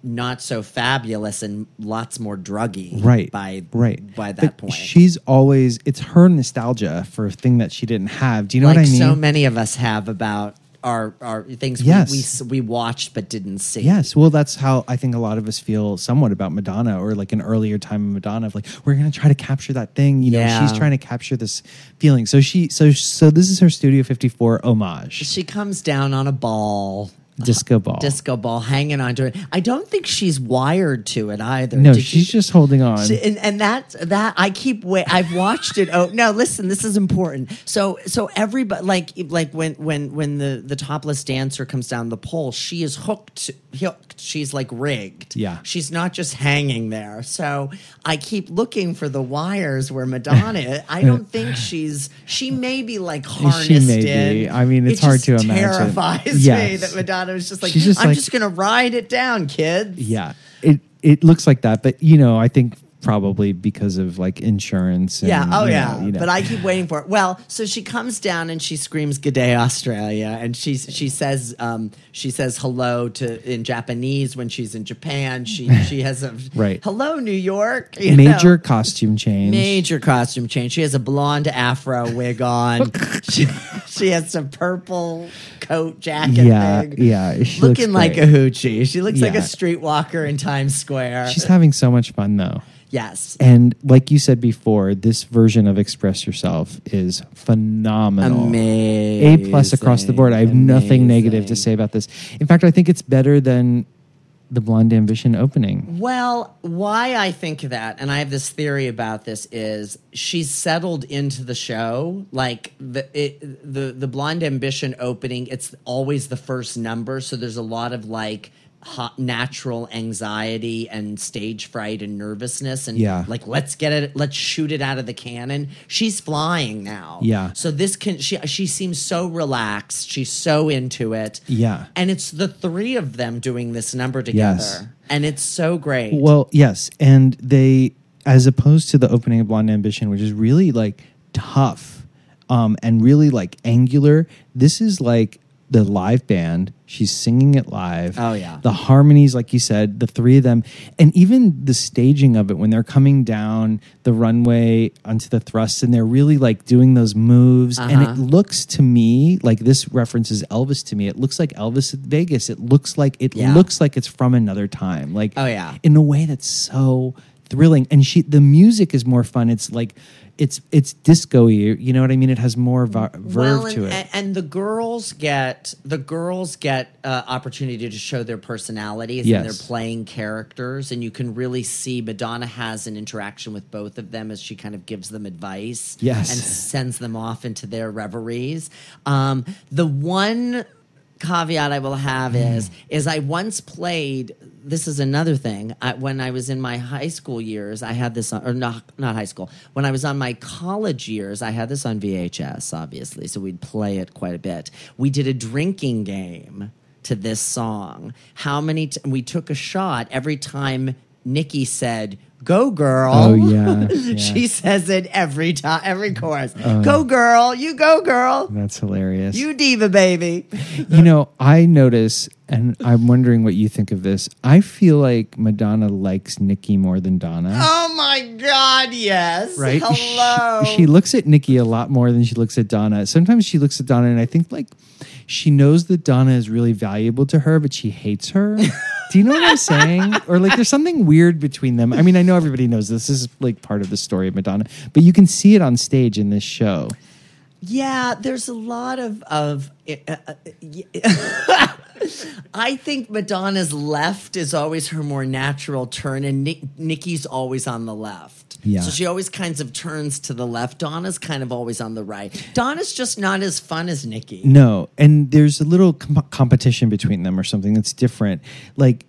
not so fabulous and lots more druggy, right By right by that But point, she's always it's her nostalgia for a thing that she didn't have do you know like what i mean so many of us have about our our things Yes. we, we we watched but didn't see. Yes, well, that's how I think a lot of us feel somewhat about Madonna, or like an earlier time of Madonna, of like we're gonna try to capture that thing. You know, Yeah. she's trying to capture this feeling. So she, so so this is her Studio 54 homage, She comes down on a ball, disco ball. disco ball, hanging onto it. I don't think she's wired to it either. no, Did she's you- just holding on. She- and, and that that I keep wait. I've watched it. Oh no! Listen, this is important. So so everybody like like when when when the the topless dancer comes down the pole, she is hooked. Hooked. She's like rigged. Yeah. She's not just hanging there. So I keep looking for the wires where Madonna. I don't think she's. She may be like harnessed. She may be. in. I mean, it's It hard just to imagine. Terrifies me Yes. that Madonna was just like, She's just I'm like- just gonna ride it down, kids. yeah, it it looks like that, but you know, I think probably because of like insurance. And, Yeah. Oh, you yeah. you know. But I keep waiting for it. Well, so she comes down and she screams "Good day, Australia," and she she says um, she says hello to in Japanese when she's in Japan. She she has a Right. Hello, New York. major know. costume change. Major costume change. She has a blonde afro wig on. she, she has some purple coat jacket Yeah, thing. yeah. Looking like a hoochie. She looks like a streetwalker in Times Square. She's having so much fun though. Yes. And like you said before, this version of Express Yourself is phenomenal. Amazing. A plus across the board. I have nothing negative to say about this. In fact, I think it's better than the Blonde Ambition opening. Well, why I think that, and I have this theory about this, is she's settled into the show. Like the it, the the Blonde Ambition opening, it's always the first number, so there's a lot of like hot, natural anxiety and stage fright and nervousness, and Yeah. like let's get it, let's shoot it out of the cannon. She's flying now, Yeah. So this can she she seems so relaxed, she's so into it, Yeah. and it's the three of them doing this number together. Yes. And it's so great. Well, yes, and they, as opposed to the opening of Blonde Ambition, which is really like tough, um, and really like angular. This is like the live band. She's singing it live. Oh, yeah. the harmonies, like you said, the three of them, and even the staging of it when they're coming down the runway onto the thrusts, and they're really like doing those moves, and Uh-huh. it looks to me like this references Elvis to me. It looks like Elvis at Vegas. It looks like it Yeah. looks like it's from another time. Like Oh, yeah. in a way that's so thrilling. And she the music is more fun. It's like it's it's disco-y. You know what I mean? It has more ver- verve well, and, to it. and, and the girls get the girls get uh, opportunity to show their personalities Yes. and they're playing characters, and you can really see Madonna has an interaction with both of them as she kind of gives them advice, Yes. and sends them off into their reveries. Um, the one caveat I will have hmm. is is I once played. This is another thing. I, when I was in my high school years, I had this on, or not not high school. When I was on my college years, I had this on VHS, obviously. So we'd play it quite a bit. We did a drinking game to this song. How many? T- we took a shot every time Nikki said. Go girl! Oh, yeah, yeah. she says it every time, every chorus. Oh, go girl, you go girl, That's hilarious. you diva baby. you know, I notice, and I'm wondering what you think of this. I feel like Madonna likes Nikki more than Donna. Oh my God, yes. right? Hello. She, she looks at Nikki a lot more than she looks at Donna. Sometimes she looks at Donna, and I think like she knows that Donna is really valuable to her, but she hates her. Do you know what I'm saying? Or like there's something weird between them. I mean, I know everybody knows this. This is like part of the story of Madonna, but you can see it on stage in this show. Yeah, there's a lot of of. Uh, uh, I think Madonna's left is always her more natural turn, and Nick, Nikki's always on the left. Yeah. So she always kinds of turns to the left. Donna's kind of always on the right. Donna's just not as fun as Nikki. No, and there's a little com- competition between them or something that's different. Like,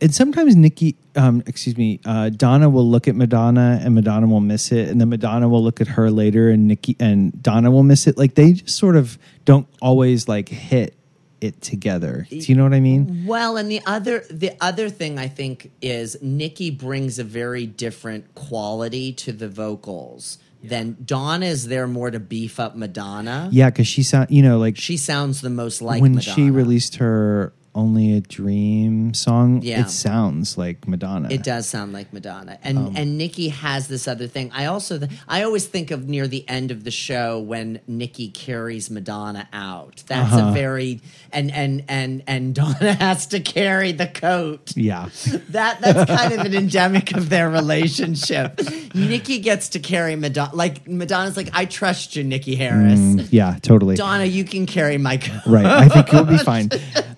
and sometimes Nikki, um, excuse me, uh, Donna will look at Madonna and Madonna will miss it, and then Madonna will look at her later and Nikki and Donna will miss it. Like they just sort of don't always like hit it together. Do you know what I mean? Well, and the other the other thing I think is Nikki brings a very different quality to the vocals than Donna is there more to beef up Madonna. Yeah, because she sound, you know, like She sounds the most like when Madonna. she released her "Only a Dream" song, Yeah. it sounds like Madonna. It does sound like Madonna, and Um, and Nikki has this other thing. I also th- I always think of near the end of the show when Nikki carries Madonna out. That's Uh-huh. a very and and and and Donna has to carry the coat. Yeah. That that's kind of an endemic of their relationship. Nikki gets to carry Madonna. Like Madonna's like, I trust you, Nikki Harris. Mm, yeah, totally. Donna, you can carry my coat. Right. I think you'll be fine.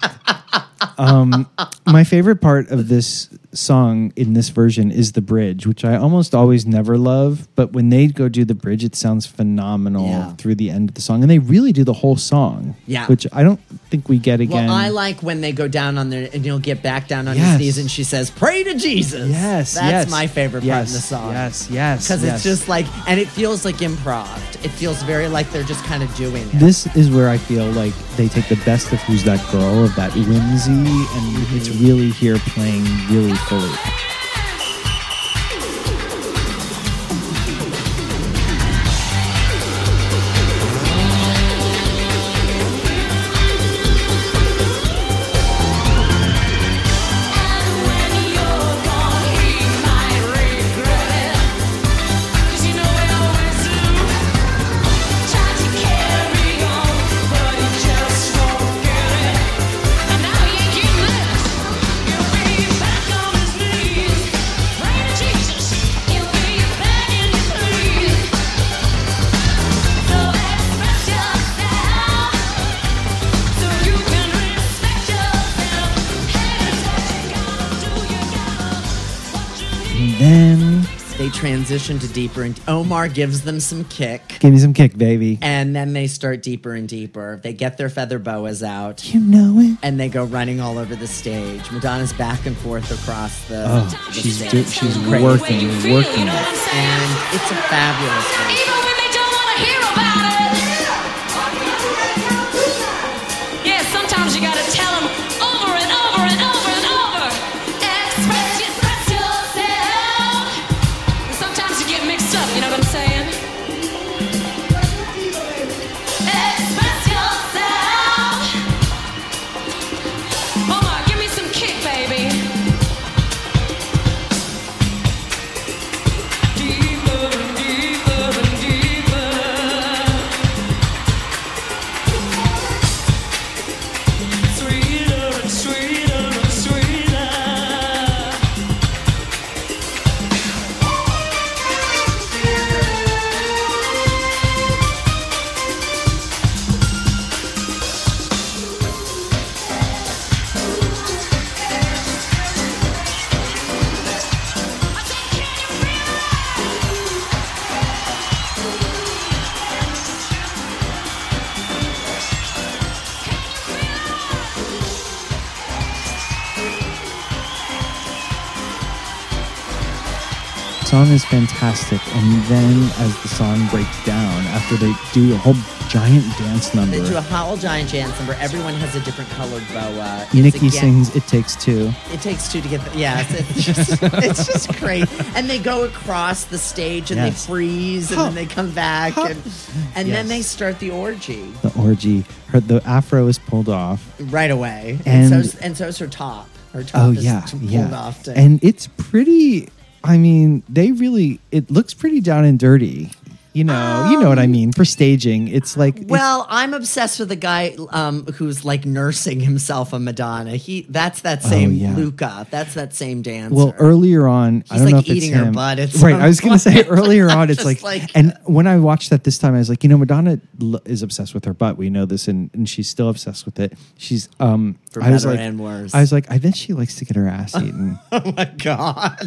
Um, my favorite part of this song in this version is the bridge, which I almost always never love. But when they go do the bridge, it sounds phenomenal Yeah. through the end of the song. And they really do the whole song, Yeah. which I don't think we get again. Well, I like when they go down on their and you'll get back down on Yes. his knees and she says, "Pray to Jesus." yes, that's yes. my favorite part yes, in the song. Yes, yes. because yes. it's just like, and it feels like improv. It feels very like they're just kind of doing it. This is where I feel like they take the best of Who's That Girl, of that whimsy, and mm-hmm. it's really here playing really fully. Transition to deeper, and Omar gives them some kick. give me some kick, baby. And then they start deeper and deeper. They get their feather boas out. You know it. and they go running all over the stage. Madonna's back and forth across the. Oh, the she's stage. do, she's Crazy. working, working. and it's a fabulous. Even when they don't want to hear about it. Song is fantastic, and then as the song breaks down, after they do a whole giant dance number, They do a whole giant dance number. Everyone has a different colored boa. Uh, Nikki again- sings "It Takes Two. It takes two to get the yeah. It's, it's just it's just great. And they go across the stage and Yes. they freeze and then they come back and and then they start the orgy The orgy, her the afro is pulled off. right away. And, And- so's and so's her top. Her oh, top Oh is yeah, pulled yeah, and it's pretty. I mean, they really. It looks pretty down and dirty. You know, you know what I mean for staging. It's like it's- Um, well, I'm obsessed with the guy um, who's like nursing himself a Madonna. He that's that same Oh, yeah. Luca. That's that same dancer. Well, earlier on, I don't know like, if it's eating her him. butt right. I was going to say earlier on, it's like, like- and when I watched that this time, I was like, you know, Madonna l- is obsessed with her butt. We know this, and, and she's still obsessed with it. She's um, For I was better like, and worse. I was like, I bet she likes to get her ass eaten. oh my god.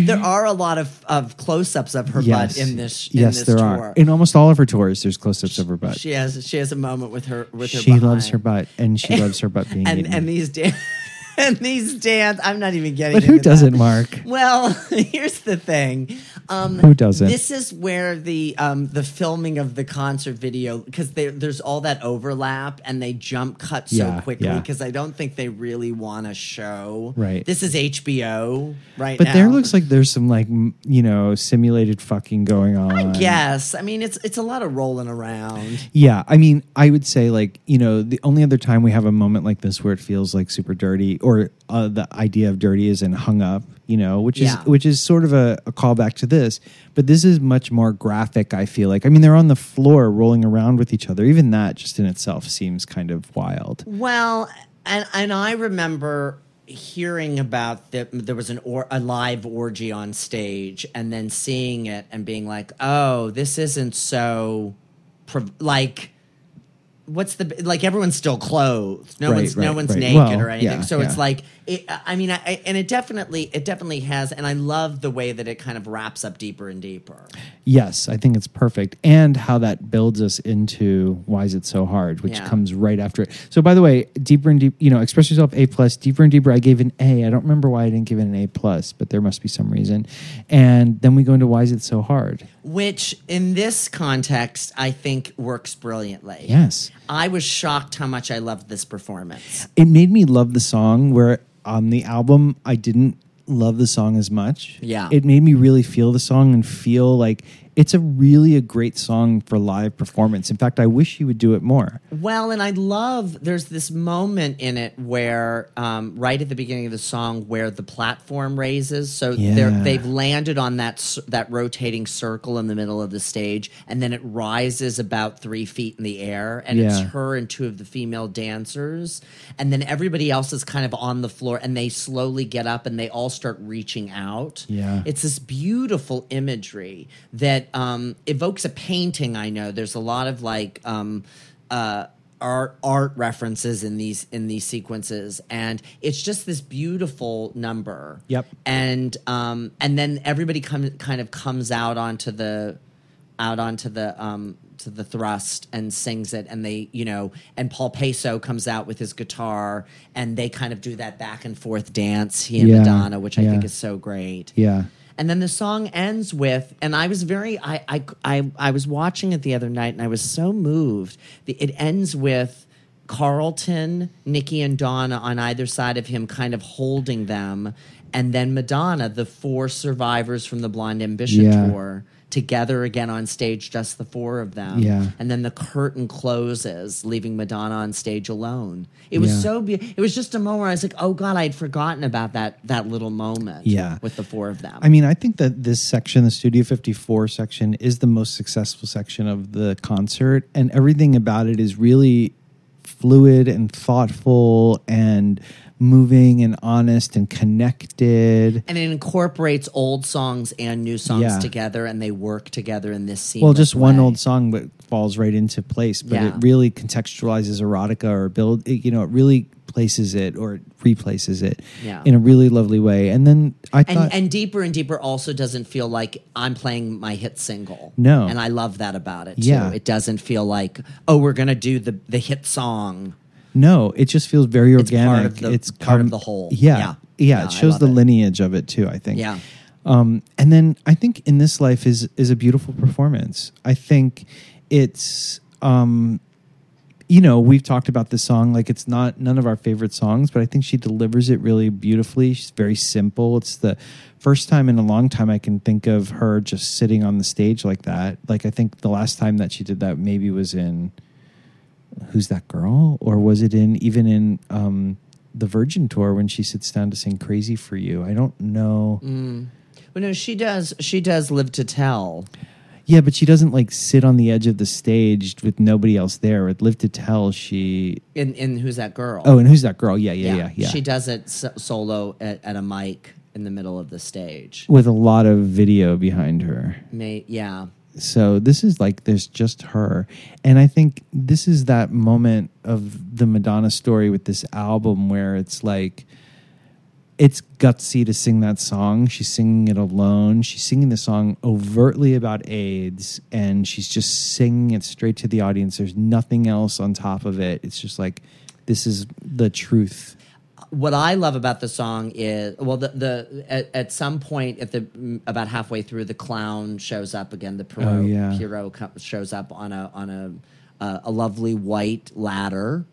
There are a lot of, of close-ups of her yes, butt in this in yes, this there tour. are. In almost all of her tours, there's close-ups of her butt. She has she has a moment with her with her. She loves her butt, and she loves her butt being and eaten. and these dan- and these dance. I'm not even getting. but who into that. doesn't, Mark? Well, here's the thing. Um, Who doesn't? This is where the um, the filming of the concert video because there's all that overlap and they jump cut so Yeah, quickly yeah. because I don't think they really want to show. Right. This is HBO right But now. there looks like there's some like you know simulated fucking going on. Yes, I mean it's it's a lot of rolling around. Yeah, I mean, I would say like you know the only other time we have a moment like this where it feels like super dirty, or uh, the idea of dirty is in hung up, you know, which is Yeah. which is sort of a, a callback to this, but this is much more graphic. I feel like I mean they're on the floor rolling around with each other. Even that just in itself seems kind of wild. Well, and and I remember hearing about that there was an or a live orgy on stage and then seeing it and being like, "Oh, this isn't so prov- like what's the like everyone's still clothed. No Right, one's no one's right. naked Well, or anything. yeah, so it's like it, I mean, I, I- and it definitely it definitely has and I love the way that it kind of wraps up deeper and deeper. Yes, I think it's perfect. And how that builds us into Why Is It So Hard, which Yeah. comes right after it. So, by the way, Deeper and Deep, you know, Express Yourself A plus, Deeper and Deeper, I gave an A. I don't remember why I didn't give it an A plus, but there must be some reason. And then we go into Why Is It So Hard? Which in this context I think works brilliantly. Yes. I was shocked how much I loved this performance. It made me love the song where on the album I didn't love the song as much. Yeah. It made me really feel the song and feel like it's a really a great song for live performance. In fact, I wish you would do it more. Well, and I love there's this moment in it where um, right at the beginning of the song where the platform raises, so they're, Yeah. they've landed on that that rotating circle in the middle of the stage, and then it rises about three feet in the air, and it's her and two of the female dancers, and then everybody else is kind of on the floor, and they slowly get up and they all start reaching out. Yeah. It's this beautiful imagery that um, evokes a painting. I know there's a lot of like um, uh, art art references in these in these sequences, and it's just this beautiful number. Yep. And um, and then everybody come, kind of comes out onto the out onto the um to the thrust and sings it and they you know and paul pesco comes out with his guitar and they kind of do that back and forth dance he and Yeah, madonna which i think is so great Yeah. And then the song ends with, and I was very, I, I, I, I was watching it the other night, and I was so moved. The, it ends with Carlton, Nikki, and Donna on either side of him, kind of holding them, and then Madonna, the four survivors from the Blonde Ambition Yeah. tour, together again on stage, just the four of them. Yeah. And then the curtain closes, leaving Madonna on stage alone. It was Yeah. so be- it was just a moment where I was like, oh God, I'd forgotten about that that little moment Yeah. with the four of them. I mean, I think that this section, the Studio 54 section, is the most successful section of the concert, and everything about it is really fluid and thoughtful and moving and honest and connected. and it incorporates old songs and new songs Yeah. together, and they work together in this scene. Well, just one old song, but falls right into place. But Yeah. it really contextualizes erotica or build. It, you know, it really places it or it replaces it Yeah. in a really lovely way. And then I And, thought, and deeper and deeper also doesn't feel like I'm playing my hit single. No. and I love that about it. Too. Yeah. it doesn't feel like oh we're gonna do the the hit song. no, it just feels very It's part organic. of the- it's part of the whole. Yeah. Yeah. yeah, Yeah, it shows the it. lineage of it too. I think. Yeah. Um, and then I think in this life is is a beautiful performance. I think it's um, you know we've talked about this song like it's not none of our favorite songs, but I think she delivers it really beautifully. She's very simple. It's the first time in a long time I can think of her just sitting on the stage like that. Like I think the last time that she did that maybe was in Who's That Girl, or was it in even in um, the Virgin tour when she sits down to sing "Crazy for You"? I don't know. Well, no, she does. She does live to tell. Yeah, but she doesn't like sit on the edge of the stage with nobody else there. With Live to Tell, she. and in who's that girl? Oh, and who's that girl? Yeah, yeah, yeah, yeah. She does it so- solo at, at a mic in the middle of the stage. with a lot of video behind her. May yeah. So this is like there's just her, and I think this is that moment of the Madonna story with this album where it's like. It's gutsy to sing that song. She's singing it alone. She's singing the song overtly about AIDS, and she's just singing it straight to the audience. There's nothing else on top of it. It's just like, this is the truth. what I love about the song is well the the at, at some point at the about halfway through the clown shows up again the Pierrot Oh, yeah. Pierrot shows up on a on a uh, a lovely white ladder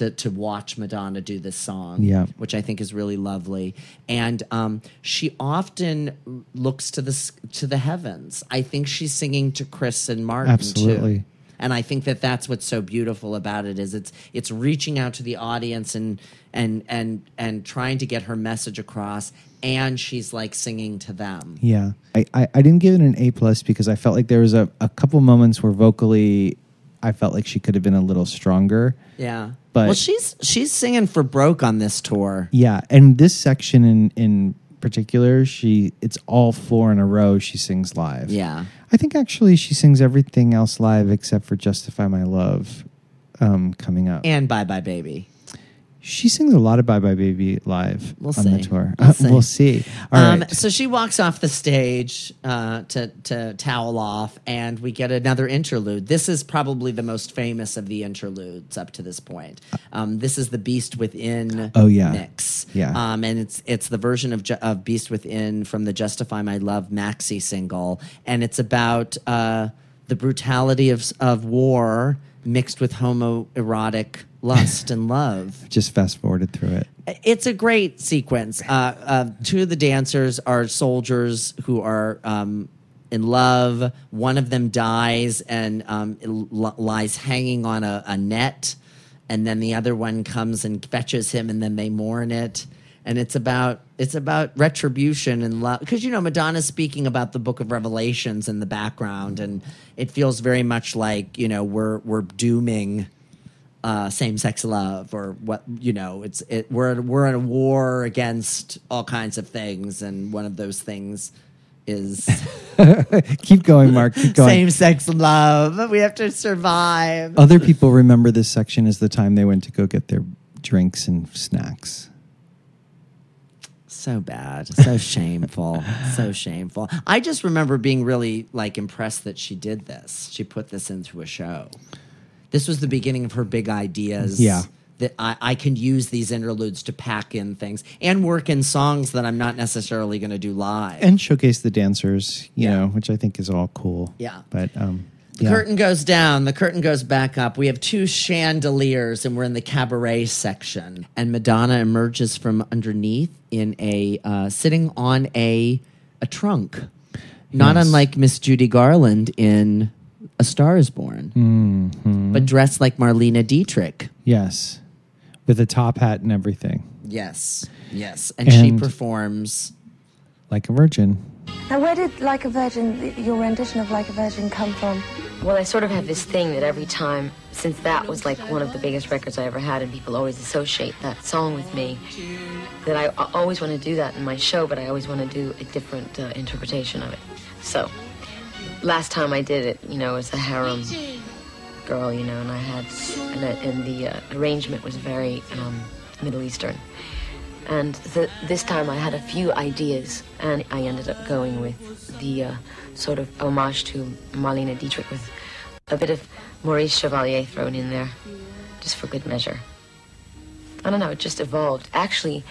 to to watch Madonna do this song Yeah. which I think is really lovely and um, she often looks to the to the heavens I think she's singing to Chris and Martin Absolutely. too and I think that that's what's so beautiful about it is it's it's reaching out to the audience and and and and trying to get her message across, and she's like singing to them. Yeah, I, I, I didn't give it an A plus because I felt like there was a, a couple moments where vocally, I felt like she could have been a little stronger. Yeah, But- well, she's she's singing for broke on this tour. Yeah, and this section in in particular, she it's all four in a row. She sings live. Yeah, I think actually she sings everything else live except for "Justify My Love" um, coming up. and Bye Bye Baby. She sings a lot of "Bye Bye Baby" live We'll on the see. tour. We'll see. we'll see. All um, right. So she walks off the stage uh, to to towel off, and we get another interlude. This is probably the most famous of the interludes up to this point. Um, this is the Beast Within Oh, yeah. mix. Yeah. um, and it's it's the version of Ju- of Beast Within from the Justify My Love maxi single, and it's about uh, the brutality of s- of war mixed with homoerotic lust and love. Just fast forwarded through it. It's a great sequence. Uh, uh, two of the dancers are soldiers who are um, in love. One of them dies and um, li- lies hanging on a, a net, and then the other one comes and fetches him, and then they mourn it. And it's about it's about retribution and love because you know Madonna's speaking about the Book of Revelations in the background, and it feels very much like you know we're we're dooming uh, same-sex love or what you know it's it we're we're in a war against all kinds of things and one of those things is Keep going, Mark. Keep going. same-sex love we have to survive Other people remember this section as the time they went to go get their drinks and snacks. so bad so shameful so shameful i just remember being really like impressed that she did this she put this into a show this was the beginning of her big ideas Yeah. that I, I can use these interludes to pack in things and work in songs that i'm not necessarily going to do live and showcase the dancers, you Yeah. know, which I think is all cool. Yeah. But um, The yeah. curtain goes down, the curtain goes back up. We have two chandeliers, and we're in the cabaret section. And Madonna emerges from underneath in a uh, sitting on a a trunk, not Yes. unlike Miss Judy Garland in A Star Is Born, Mm-hmm. but dressed like Marlene Dietrich. Yes, with a top hat and everything, Yes, yes, and, she performs. like a virgin. Now, where did Like a Virgin, your rendition of Like a Virgin, come from? Well, I sort of have this thing that every time, since that was like one of the biggest records I ever had, and people always associate that song with me, that I, I always want to do that in my show, but I always want to do a different uh, interpretation of it. So, last time I did it, you know, as a harem girl, you know, and I had, and, the- and the uh, arrangement was very um, Middle Eastern. And the, this time I had a few ideas, and I ended up going with the uh, sort of homage to Marlene Dietrich with a bit of Maurice Chevalier thrown in there, just for good measure. I don't know, it just evolved. Actually,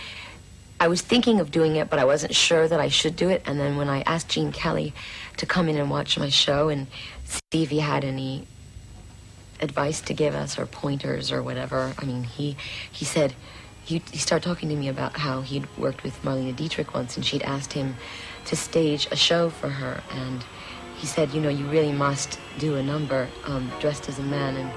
I was thinking of doing it, but I wasn't sure that I should do it. And then when I asked Gene Kelly to come in and watch my show and see if he had any advice to give us or pointers or whatever, I mean, he he said he, he started talking to me about how he'd worked with Marlene Dietrich once, and she'd asked him to stage a show for her, and he said, you know, you really must do a number um, dressed as a man and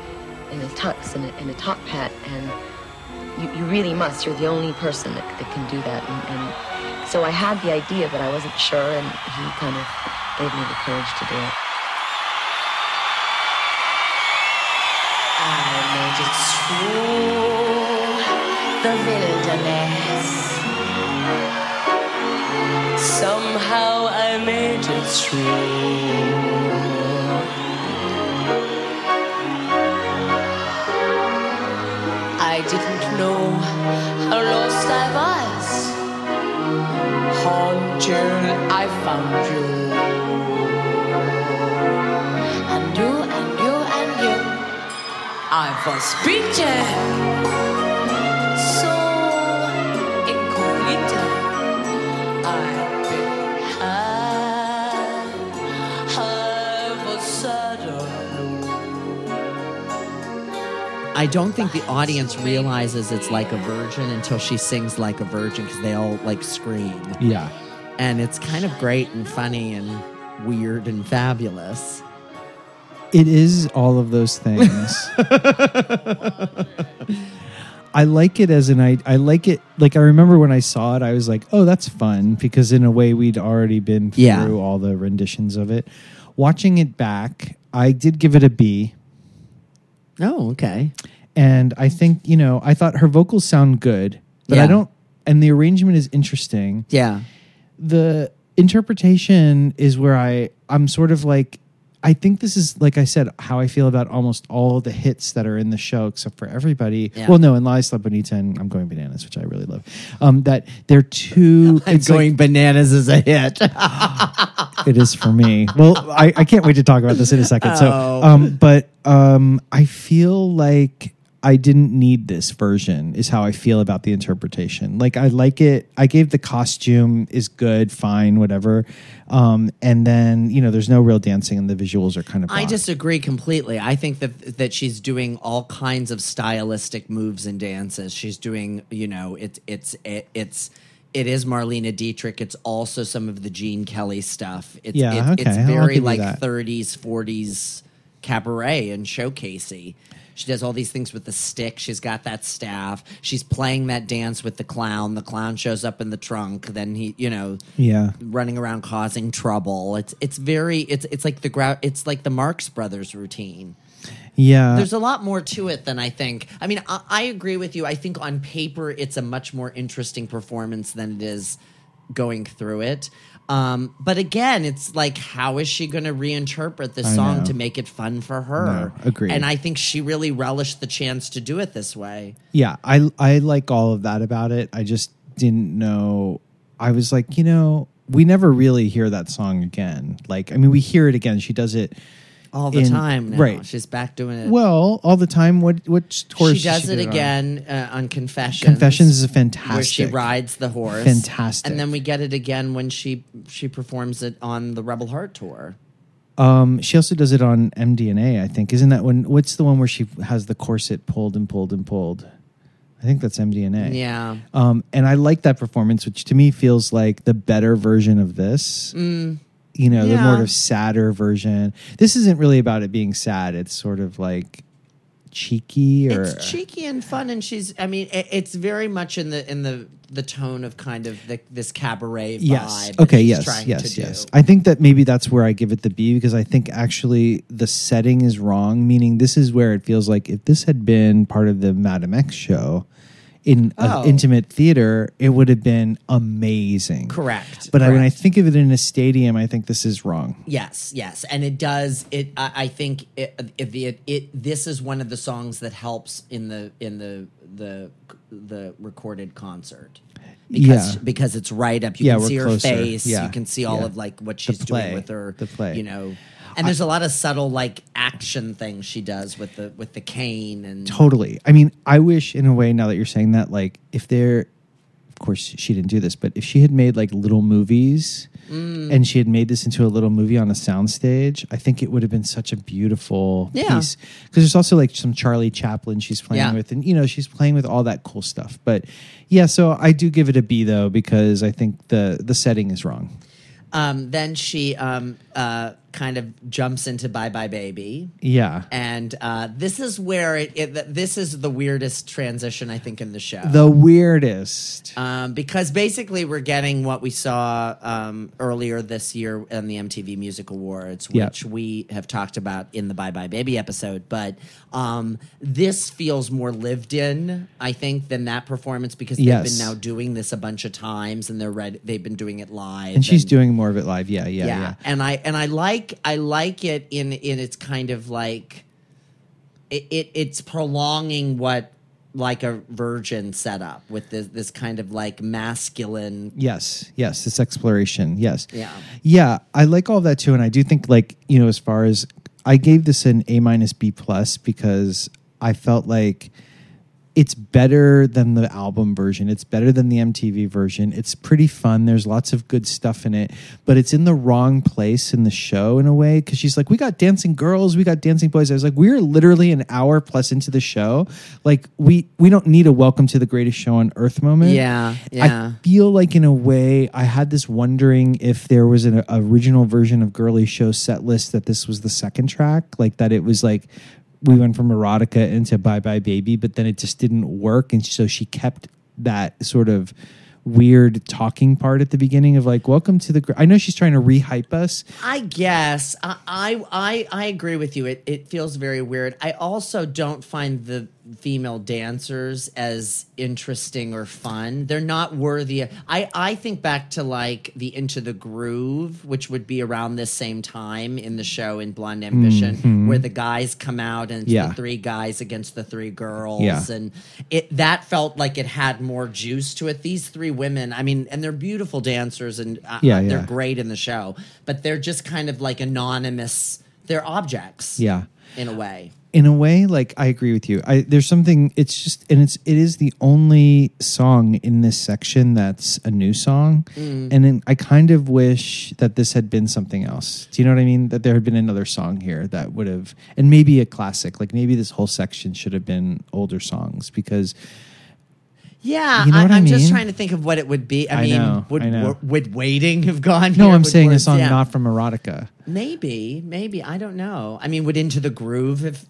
in a tux and a, and a top hat, and you, you really must. You're the only person that, that can do that. And, and so I had the idea, but I wasn't sure, and he kind of gave me the courage to do it. I made it through the wilderness. Somehow I made it through. I didn't know how lost I was until I found you. I was beaten. So incognito. I've been high. I was suddenly. I don't think the audience realizes it's like a virgin until she sings like a virgin because they all like scream. Yeah. And it's kind of great and funny and weird and fabulous. It is all of those things. I like it as an I I like it like I remember when I saw it I was like, "Oh, that's fun" because in a way we'd already been through Yeah. all the renditions of it. Watching it back, I did give it a B. Oh, okay. And I think, you know, I thought her vocals sound good, but I don't and the arrangement is interesting. Yeah. the interpretation is where I I'm sort of like I think this is like I said how I feel about almost all the hits that are in the show except for everybody. Yeah. Well, no, and La Isla Bonita and I'm Going Bananas, which I really love. Um, that they're too. I'm it's like- going bananas is a hit. it is for me. Well, I, I can't wait to talk about this in a second. So, Oh. um, but um, I feel like I didn't need this version. Is how I feel about the interpretation. Like I like it. I gave the costume is good, fine, whatever. Um, and then you know, there's no real dancing, and the visuals are kind of. I disagree completely. I think that that she's doing all kinds of stylistic moves and dances. She's doing, you know, it's it's it, it's it is Marlene Dietrich. It's also some of the Gene Kelly stuff. It's Yeah, it- okay, it's very like that. 30s, 40s cabaret and showcasey. She does all these things with the stick. She's got that staff. She's playing that dance with the clown. The clown shows up in the trunk. Then he, you know, Yeah. running around causing trouble. It's it's very it's it's like the it's like the Marx Brothers routine. Yeah. There's a lot more to it than I think. I mean, I, I agree with you. I think on paper it's a much more interesting performance than it is going through it. Um, but again, it's like, how is she going to reinterpret this I song know. to make it fun for her? No, agreed. And I think she really relished the chance to do it this way. Yeah, I I like all of that about it. I just didn't know. I was like, you know, we never really hear that song again. Like, I mean, we hear it again. She does it All the in- time now. right? She's back doing it. Well, all the time. What what tours she does it did on? again uh, on Confessions. Confessions is a fantastic. where she rides the horse. Fantastic. And then we get it again when she she performs it on the Rebel Heart tour. Um, she also does it on MDNA. I think isn't that when? What's the one where she has the corset pulled and pulled and pulled? I think that's MDNA. Yeah. Um, and I like that performance, which to me feels like the better version of this. Mm. You know, the more of sadder version. This isn't really about it being sad. It's sort of like cheeky or It's cheeky and fun, and she's. I mean, it, it's very much in the in the the tone of kind of the, this cabaret vibe. yes. Okay. she's Yes. Yes. do. Yes. I think that maybe that's where I give it the B because I think actually the setting is wrong. Meaning, this is where it feels like if this had been part of the Madame X show in an Oh. intimate theater, it would have been amazing. Correct. But I, when I think of it in a stadium, I think this is wrong. Yes, yes, and it does. It. I, I think it, it, it. It. This is one of the songs that helps in the in the the the recorded concert. Because, Yeah. because it's right up. You Yeah, can see her closer. face. Yeah, You can see all yeah. of like what she's doing with her. The play. You know, and there's a lot of subtle like action things she does with the with the cane and Totally. I mean, I wish in a way now that you're saying that, like, if there, of course, she didn't do this, but if she had made like little movies Mm. and she had made this into a little movie on a soundstage, I think it would have been such a beautiful Yeah. piece. Because there's also like some Charlie Chaplin she's playing Yeah. with, and you know she's playing with all that cool stuff. But yeah, so I do give it a B though because I think the the setting is wrong. Um, then she um, uh, kind of jumps into Bye Bye Baby. Yeah. And uh, this is where it, it, this is the weirdest transition I think in the show. The weirdest. um, because basically we're getting what we saw um, earlier this year in the MTV Music Awards, Yeah. which we have talked about in the Bye Bye Baby episode. But um, this feels more lived in, I think, than that performance because they've Yes. been now doing this a bunch of times and they're ready, they've been doing it live. And she's doing more of it live. Yeah, yeah, yeah. And I and I like I like it in in its kind of like it, it it's prolonging what like a virgin setup with this this kind of like masculine Yes, yes, this exploration. Yes. Yeah. Yeah, I like all that too. And I do think like, you know, as far as I gave this an A minus B plus because I felt like it's better than the album version. It's better than the MTV version. It's pretty fun. There's lots of good stuff in it, but it's in the wrong place in the show in a way because she's like, we got dancing girls, we got dancing boys. I was like, we're literally an hour plus into the show. Like we we don't need a welcome to the greatest show on earth moment. Yeah, yeah. I feel like in a way I had this wondering if there was an original version of Girlie Show set list that this was the second track, like that it was like we went from erotica into Bye Bye Baby, but then it just didn't work, and so she kept that sort of weird talking part at the beginning of like welcome to the gr-" i know she's trying to rehype us I guess I, I I I agree with you. It it feels very weird. I also don't find the female dancers as interesting or fun. They're not worthy. I I think back to like the Into the Groove, which would be around this same time in the show in Blonde Ambition, Mhm. where the guys come out and it's Yeah. the three guys against the three girls, Yeah. and it that felt like it had more juice to it. These three women, I mean, and they're beautiful dancers and uh, Yeah, they're yeah. great in the show, but they're just kind of like anonymous. They're objects, yeah in a way. In a way like i agree with you. I there's something it's just and it's it is the only song in this section that's a new song. Mm. and then i kind of wish that this had been something else. Do you know what i mean? That there had been another song here that would have and maybe a classic like maybe this whole section should have been older songs because Yeah, You know I, what I I'm just trying to think of what it would be. I, I mean, know, would I would waiting have gone? no here? i'm Would saying a song yeah. not from erotica Maybe, maybe I don't know. I mean, would Into the Groove? If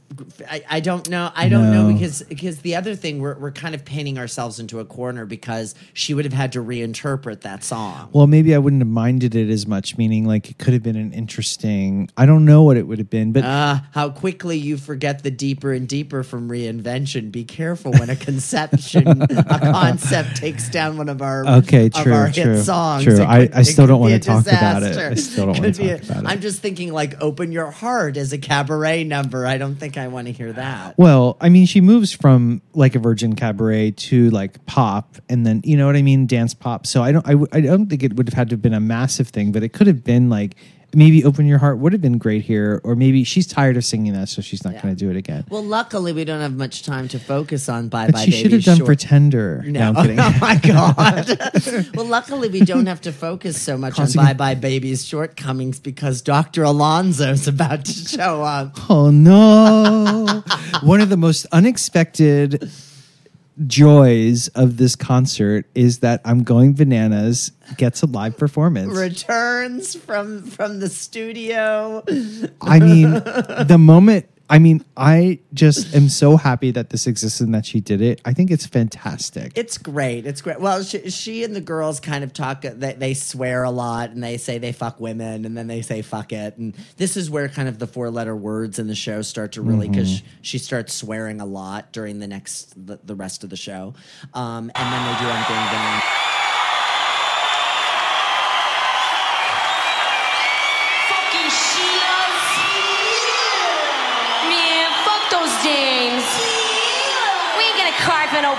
I, I don't know, I don't know because because the other thing we're we're kind of painting ourselves into a corner because she would have had to reinterpret that song. well maybe i wouldn't have minded it as much meaning like it could have been an interesting i don't know what it would have been but Ah, how quickly you forget the deeper and deeper from reinvention. Be careful when a conception, a concept takes down one of our Okay, of true, our true, hit songs. true. It I- I still don't wanna a talk about it. I still don't Could be talk about it. I'm just thinking like "Open Your Heart" as a cabaret number. I don't think I want to hear that. Well, I mean, she moves from like a Virgin Cabaret to like pop, and then you know what I mean, dance pop. So I don't, I, I don't think it would have had to have been a massive thing, but it could have been like maybe "Open Your Heart" would have been great here, or maybe she's tired of singing that, so she's not going to do it again. Well, luckily we don't have much time to focus on "Bye But Bye she Baby." should have done short- "Pretender." No. No, I'm kidding. Oh my god. well, luckily we don't have to focus so much on Bye Bye Baby's shortcomings because Dr. Alonzo's about to show up. Oh no! One of the most unexpected joys of this concert is that I'm going bananas gets a live performance. Returns from from the studio. I mean, the moment. I mean, I just am so happy that this exists and that she did it. I think it's fantastic. It's great. It's great. Well, she, she and the girls kind of talk. They, they swear a lot, and they say they fuck women, and then they say fuck it. And this is where kind of the four letter words in the show start to really because Mhm. she starts swearing a lot during the next the, the rest of the show. Um, and then they do going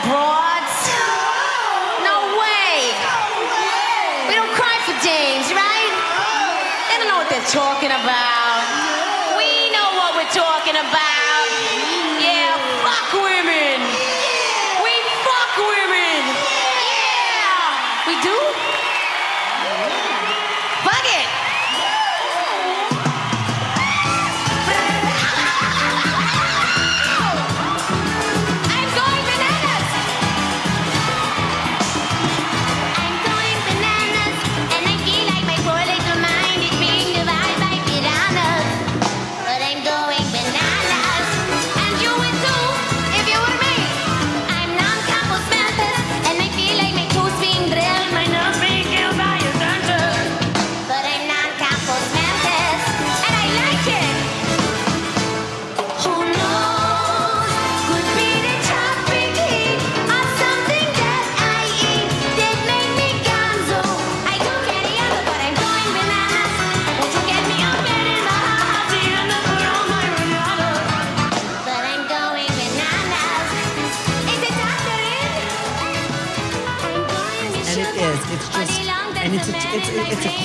broads. No way. We don't cry for dames, right? They don't know what they're talking about.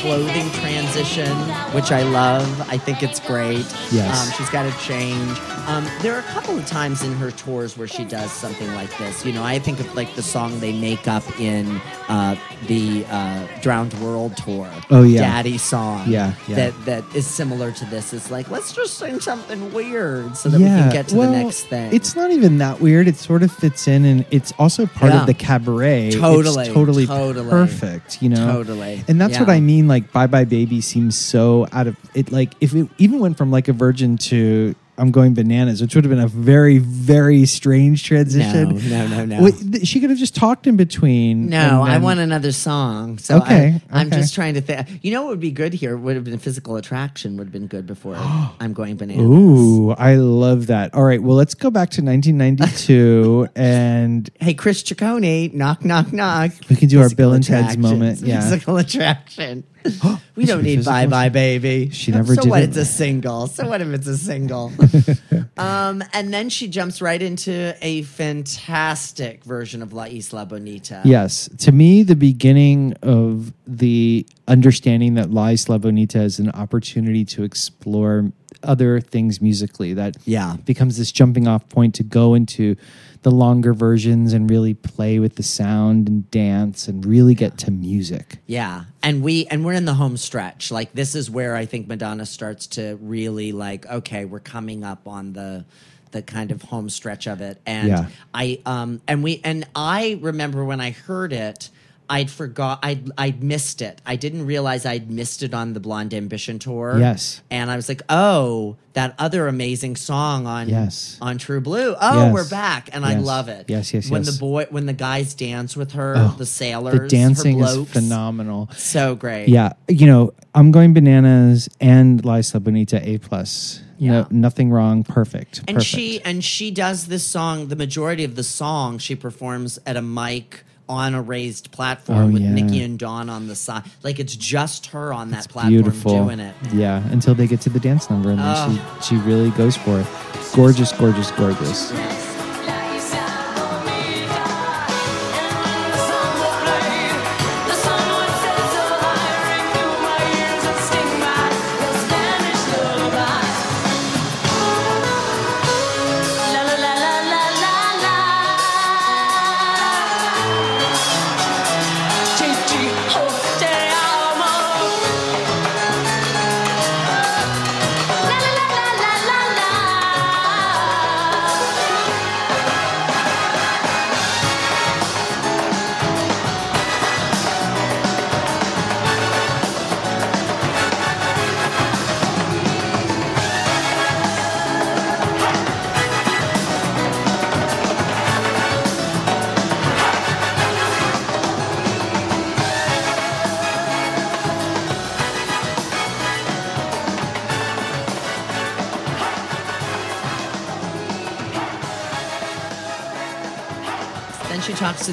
Clothing transition, which I love. I think it's great. Yes. Um, she's got to change. Um, there are a couple of times in her tours where she does something like this. You know, I think of like the song they make up in uh, the uh, Drowned World tour. Oh, yeah. Daddy song. Yeah, yeah. That that is similar to this. It's like let's just sing something weird so that we can get to well, the next thing. It's not even that weird. It sort of fits in, and it's also part Yeah. of the cabaret. Totally, it's totally, totally. perfect. You know, Totally. And that's what I mean. Like, Bye Bye Baby seems so out of it. Like, if it even went from like a virgin to I'm going bananas, which would have been a very, very strange transition. No, no, no, no. Th- she could have just talked in between. No, and I want another song. So Okay, I, I'm okay. just trying to think. You know what would be good here? Would have been physical attraction. Would have been good before I'm going bananas. Ooh, I love that. All right, well, let's go back to 1992 and Hey, Chris Ciccone, knock, knock, knock. We can do our Bill and Ted's moment, yeah. Physical attraction. we don't need Bye Bye Baby. She never so did what? it. It's a single. So what if it's a single? um, and then she jumps right into a fantastic version of La Isla Bonita. Yes. To me, the beginning of the understanding that La Isla Bonita is an opportunity to explore other things musically that Yeah. becomes this jumping off point to go into the longer versions and really play with the sound and dance and really get to music. Yeah, and we and we're in the home stretch. Like this is where I think Madonna starts to really like. Okay, we're coming up on the the kind of home stretch of it, and Yeah. I um and we and I remember when I heard it. I'd forgot I'd I'd missed it. I didn't realize I'd missed it on the Blonde Ambition tour. Yes. And I was like, "Oh, that other amazing song on Yes. on True Blue. Oh, Yes. we're back." And I love it. Yes, yes, When yes. the boy when the guys dance with her, Oh, the sailors, The dancing is phenomenal. So great. Yeah, you know, I'm going bananas and La Isla Bonita A plus. Yeah. No, nothing wrong. Perfect. and Perfect. she and she does this song the majority of the song she performs at a mic on a raised platform Oh, with yeah. Nikki and Dawn on the side like it's just her on that It's platform beautiful. doing it Yeah, until they get to the dance number and then Oh. she she really goes for it. Gorgeous, gorgeous, gorgeous. then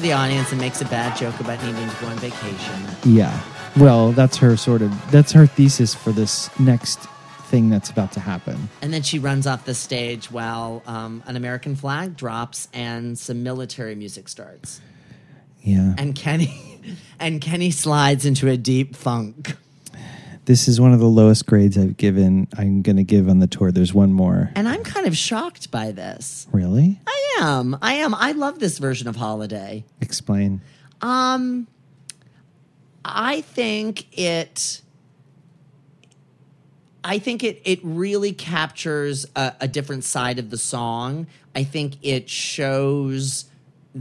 the audience and makes a bad joke about needing to go on vacation Yeah. Well, that's her sort of that's her thesis for this next thing that's about to happen. and then she runs off the stage while um, an American flag drops and some military music starts Yeah. and Kenny and Kenny slides into a deep funk This is one of the lowest grades I've given. I'm going to give on the tour. There's one more. and I'm kind of shocked by this Really? I am. I am. I love this version of Holiday. Explain. Um I think it I think it it really captures a, a different side of the song. I think it shows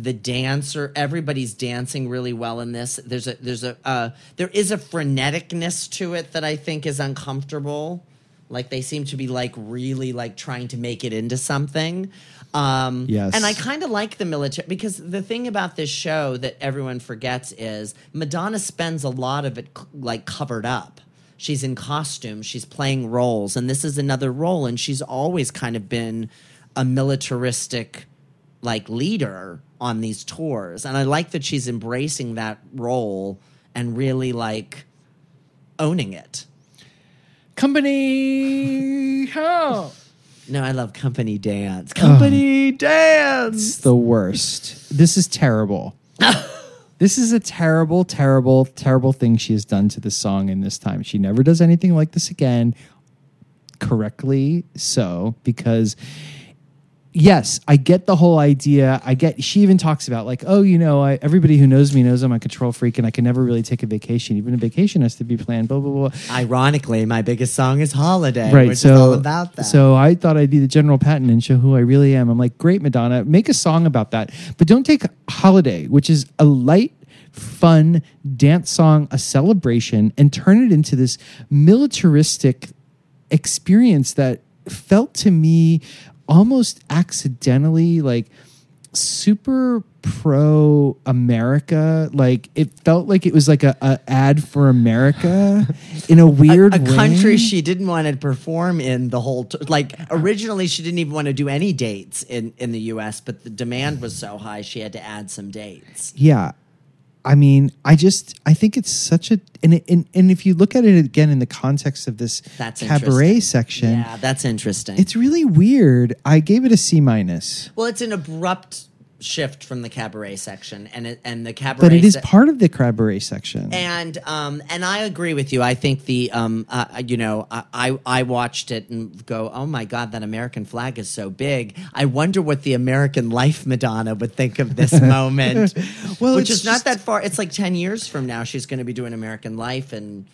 the dancer everybody's dancing really well in this. There's a there's a uh, there is a freneticness to it that i think is uncomfortable. Like they seem to be like really like trying to make it into something. Um Yes. and i kind of like the military because the thing about this show that everyone forgets is madonna spends a lot of it c- like covered up. She's in costume she's playing roles and this is another role and she's always kind of been a militaristic like leader on these tours and i like that she's embracing that role and really like owning it Company. Oh. no i love company dance company dance It's the worst. This is terrible. This is a terrible, terrible, terrible thing she has done to the song in this time. She never does anything like this again. Correctly so, because yes, I get the whole idea. I get. She even talks about like, oh, you know, I, everybody who knows me knows I'm a control freak, and I can never really take a vacation. Even a vacation has to be planned. Blah blah blah. Ironically, my biggest song is Holiday, Right. which so is all about that. So I thought I'd be the General Patton and show who I really am. I'm like, great, Madonna, make a song about that, but don't take Holiday, which is a light. Fun dance song, a celebration, and turn it into this militaristic experience that felt to me almost accidentally like super pro America. Like it felt like it was like a, a ad for America in a weird a, a country she didn't want to perform in the whole t- like originally she didn't even want to do any dates in in the US but the demand was so high she had to add some dates Yeah. I mean, I just I think it's such a and and, and if you look at it again in the context of this That's cabaret section, yeah that's interesting it's really weird. I gave it a C minus. well it's an abrupt shift from the cabaret section and it, and the cabaret But it is se- part of the cabaret section. And um, and I agree with you. I think the um, uh, you know, I I I watched it and go, oh my god, that American flag is so big. I wonder what the American life Madonna would think of this moment. Well, which it's is not just- that far. It's like ten years from now. She's going to be doing American Life and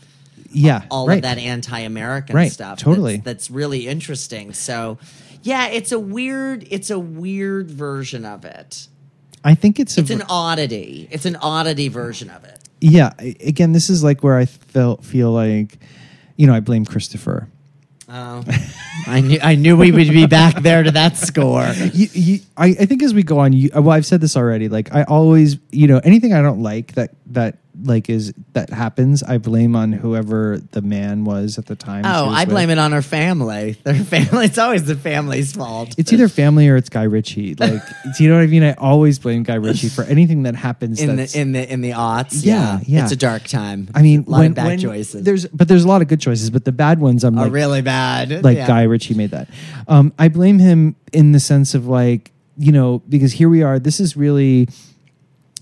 yeah, all right. of that anti-American Right, stuff. totally. That's, that's really interesting. So. Yeah, it's a weird. It's a weird version of it. I think it's a It's an oddity. It's an oddity version of it. yeah. Again, this is like where I felt feel like, you know, I blame Christopher. Oh, I knew I knew we would be back there to that score. you, you, I, I think as we go on, you, well, I've said this already. Like I always, you know, anything I don't like that that like is that happens, I blame on whoever the man was at the time. Oh, I blame it on her family. Their family. It's always the family's fault. It's either family or it's Guy Ritchie. Like, do you know what I mean? I always blame Guy Ritchie for anything that happens. in the in the in the aughts. Yeah, yeah. It's a dark time. I mean, a lot when, of bad when choices. There's, but there's a lot of good choices. But the bad ones, I'm are like, really bad. like Yeah. Guy Ritchie made that. Um, I blame him in the sense of like, you know, because here we are. This is really,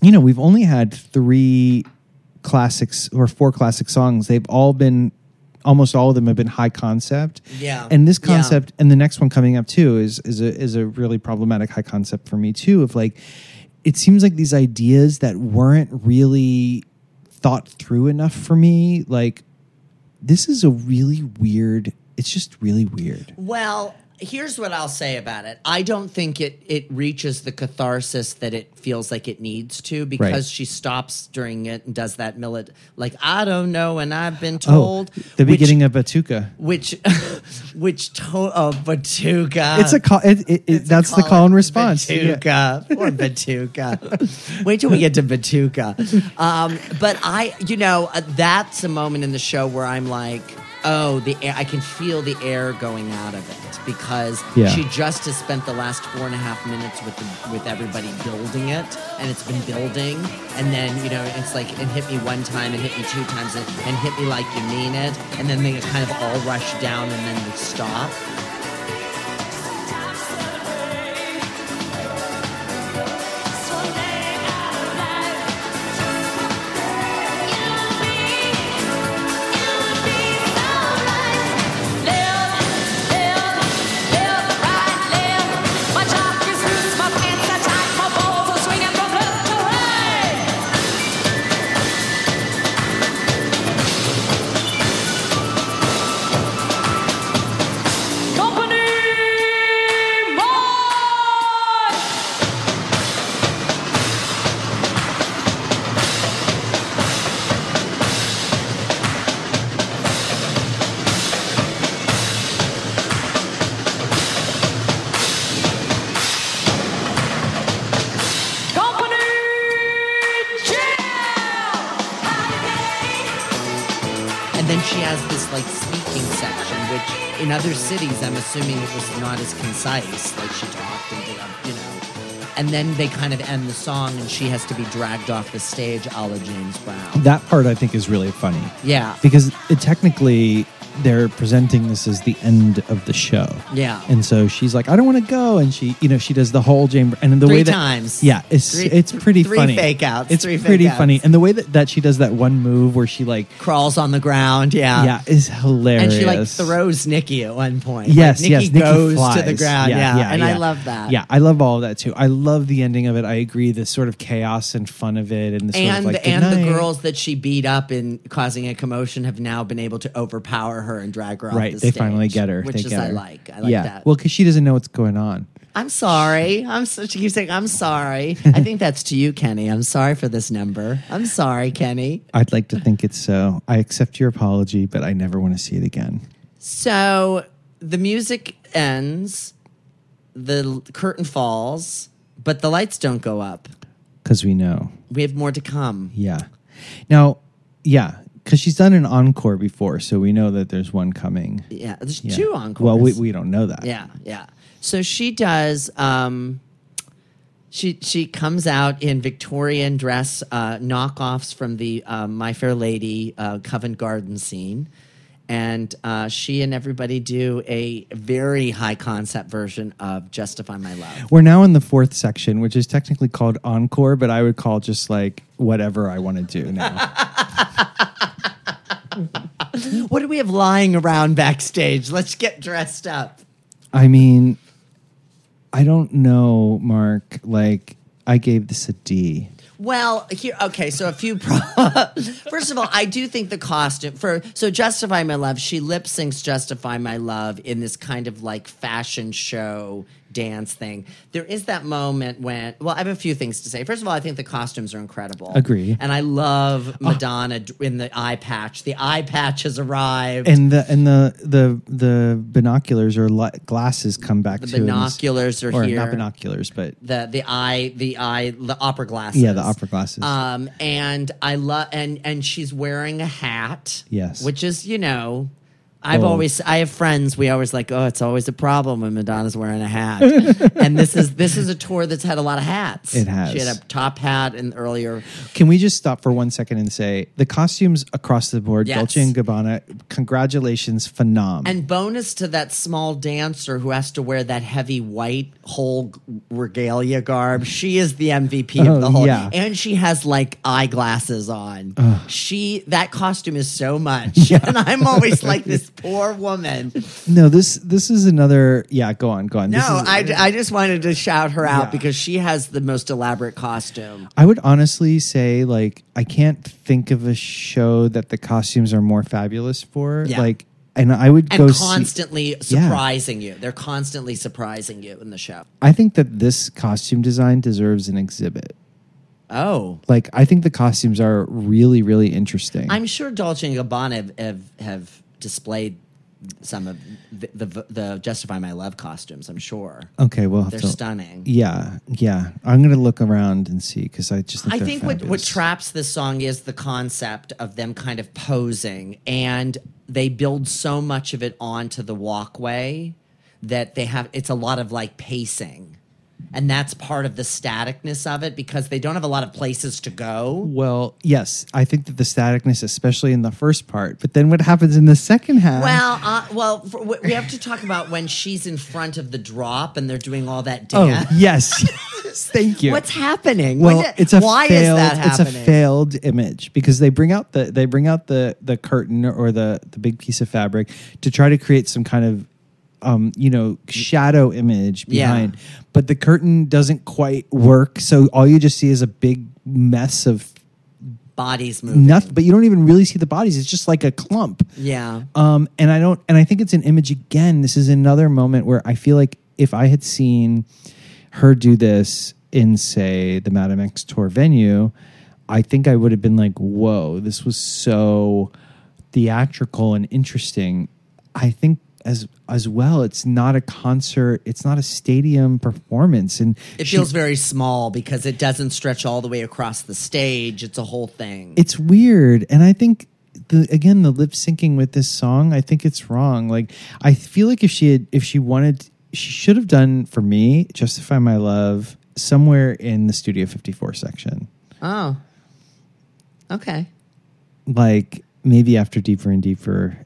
you know, we've only had three classics or four classic songs. They've all been, almost all of them have been high concept. Yeah. And this Yeah. concept, and the next one coming up too, is is a is a really problematic high concept for me too. Of like, it seems like these ideas that weren't really thought through enough for me, like this is a really weird it's just really weird Well, here's what I'll say about it. I don't think it it reaches the catharsis that it feels like it needs to because Right. she stops during it and does that millet like I don't know and I've been oh told the which- beginning of batuka which which to oh Batuka. it's a call it, it, it, that's the call and response Yeah. Batuka. Poor Batuka. Wait till we get to Batuka. Um, but I, you know, uh, that's a moment in the show where I'm like, oh, the air, I can feel the air going out of it because Yeah. she just has spent the last four and a half minutes with the, with everybody building it, and it's been building, and then you know it's like it hit me one time, and hit me two times, and, and hit me like you mean it, and then they kind of all rush down, and then they stop. Like speaking section, which in other cities, I'm assuming it was not as concise. Like she talked and did, you know. And then they kind of end the song, and she has to be dragged off the stage, a la James Brown. that part i think is really funny Yeah. because it technically they're presenting this as the end of the show. Yeah. And so she's like, I don't want to go, and she, you know, she does the whole Jane, and the Three way that times. yeah, it's Three- it's pretty three funny. fake outs, It's three pretty funny, and the way that, that she does that one move where she like Crawls on the ground. Yeah. yeah is hilarious. And she like throws Nikki at one point. Yes, like, yes. Nikki Nikki goes to the ground. Yeah, and I love that. Yeah, I love all of that too. I love the ending of it. I agree. The sort of chaos and fun of it, and the sort and of like and the girls that she beat up in causing a commotion have now been able to overpower her and drag her off right? the They stage, finally get her, which They is get I her. like. I like yeah. that. Well, because she doesn't know what's going on. I'm sorry. I'm so, she keeps saying I'm sorry. I think that's to you, Kenny. I'm sorry for this number. I'm sorry, Kenny. I'd like to think it's so. I accept your apology, but I never want to see it again. So the music ends, the curtain falls, but the lights don't go up. Because we know. We have more to come. Yeah. Now, yeah, because she's done an encore before, so we know that there's one coming. Yeah, there's Yeah. two encores. Well, we, we don't know that. Yeah, yeah. So she does. Um, she she comes out in Victorian dress uh, knockoffs from the um, My Fair Lady uh, Covent Garden scene, and uh, she and everybody do a very high concept version of Justify My Love. We're now in the fourth section, which is technically called encore, but I would call just like whatever I want to do now. what do we have lying around backstage? Let's get dressed up. I mean, I don't know, Mark. Like, I gave this a D. Well, here, okay. So a few. Pro- First of all, I do think the costume for so "Justify My Love." She lip syncs "Justify My Love" in this kind of like fashion show dance thing. There is that moment when. Well, I have a few things to say. First of all, I think the costumes are incredible. Agree. And I love Madonna d in the eye patch. The eye patch has arrived. And the and the the the binoculars or li- glasses come back The this- binoculars are or here. Not binoculars, but the the eye the eye the opera glasses. yeah, the opera glasses. Um, and I love and and she's wearing a hat. Yes. which is you know. I've Oh. always I have friends. We always like, oh, it's always a problem when Madonna's wearing a hat. and this is this is a tour that's had a lot of hats. It has. She had a top hat and earlier. Can we just stop for one second and say the costumes across the board, Yes. Dolce and Gabbana, congratulations, phenom. And bonus to that small dancer who has to wear that heavy white whole regalia garb. She is the MVP Oh, of the whole. yeah. And she has like eyeglasses on. She that costume is so much. And I'm always like this poor woman. no, this this is another. Yeah, go on, go on. No, This is- I, I just wanted to shout her out Yeah. because she has the most elaborate costume. I would honestly say like I can't think of a show that the costumes are more fabulous for. Yeah. Like, and I would And go see. constantly surprising you. They're constantly surprising you in the show. I think that this costume design deserves an exhibit. Oh. Like, I think the costumes are really, really interesting. I'm sure Dolce and Gabbana have, have, have displayed some of the, the the Justify My Love costumes. I'm sure. okay, well, They're stunning. Yeah, yeah. I'm gonna look around and see because I just think I think what, what traps this song is the concept of them kind of posing, and they build so much of it onto the walkway that they have. It's a lot of like pacing, and that's part of the staticness of it because they don't have a lot of places to go. Well, yes, I think that the staticness, especially in the first part, but then what happens in the second half? Well, uh, well, for, we have to talk about when she's in front of the drop and they're doing all that dance. oh yes, Thank you. What's happening? Well, did- it's a why failed, is that happening? It's a failed image because they bring out the they bring out the the curtain or the the big piece of fabric to try to create some kind of um you know shadow image Yeah. behind, but the curtain doesn't quite work. So all you just see is a big mess of Bodies moving. nothing. But you don't even really see the bodies. It's just like a clump. Yeah. Um, and I don't, and I think it's an image again. This is another moment where I feel like if I had seen her do this in, say, the Madame X tour venue, I think I would have been like, whoa, this was so theatrical and interesting. I think as as well, it's not a concert, it's not a stadium performance, and It she- feels very small because it doesn't stretch all the way across the stage. It's a whole thing. it's weird and i think the again the lip syncing with this song i think it's wrong like i feel like if she had if she wanted she should have done for me justify my love somewhere in the studio 54 section oh. Okay. like maybe after deeper and deeper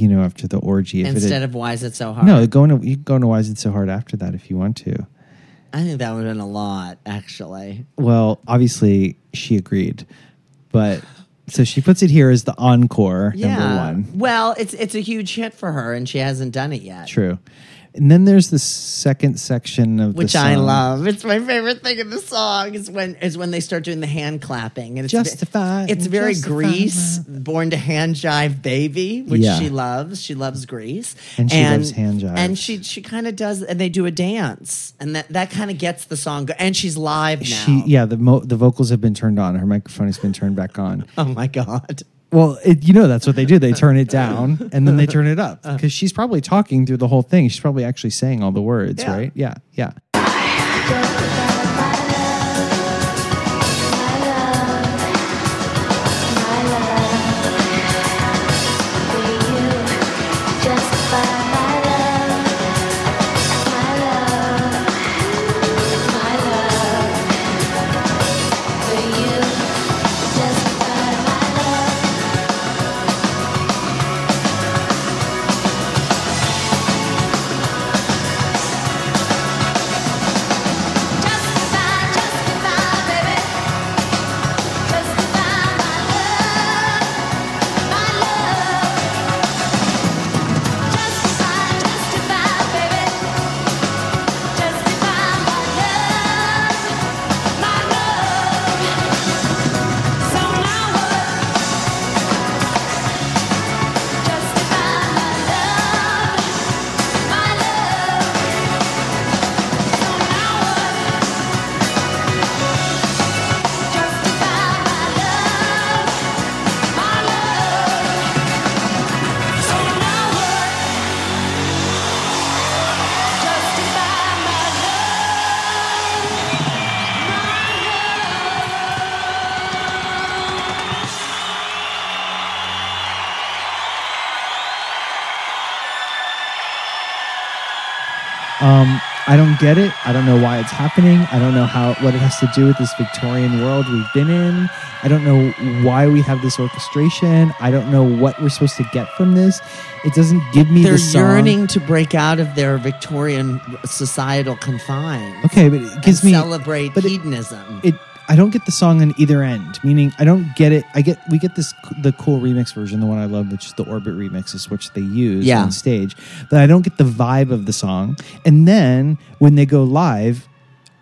you know, after the orgy. It Instead had- of why is it so hard? no, go into you can go into why is it so hard after that if you want to. I think that would have been a lot, actually. Well, obviously she agreed, but so she puts it here as the encore number one. Well, it's it's a huge hit for her, and she hasn't done it yet. True. And then there's the second section of Which I love. It's my favorite thing in the song is when is when they start doing the hand clapping and it's Justify, It's very justify Grease, born to hand jive baby, which Yeah. she loves. She loves Grease, And she loves hand jive. And she she kind of does, and they do a dance, and that that kind of gets the song. Go- and she's live now. She yeah, the mo- the vocals have been turned on. Her microphone has been turned back on. oh my god. Well, it, you know that's what they do. They turn it down and then they turn it up uh. because she's probably talking through the whole thing. She's probably actually saying all the words, Yeah. right? Yeah, yeah. I don't get it. I don't know why it's happening. I don't know how what it has to do with this Victorian world we've been in. I don't know why we have this orchestration. I don't know what we're supposed to get from this. It doesn't give me They're the song. yearning to break out of their Victorian societal confines. Okay, but it gives me celebrate but it- hedonism. it I don't get the song on either end. Meaning, I don't get it. I get we get this the cool remix version, the one I love, which is the Orbit remixes, which they use Yeah. on stage. But I don't get the vibe of the song. And then when they go live,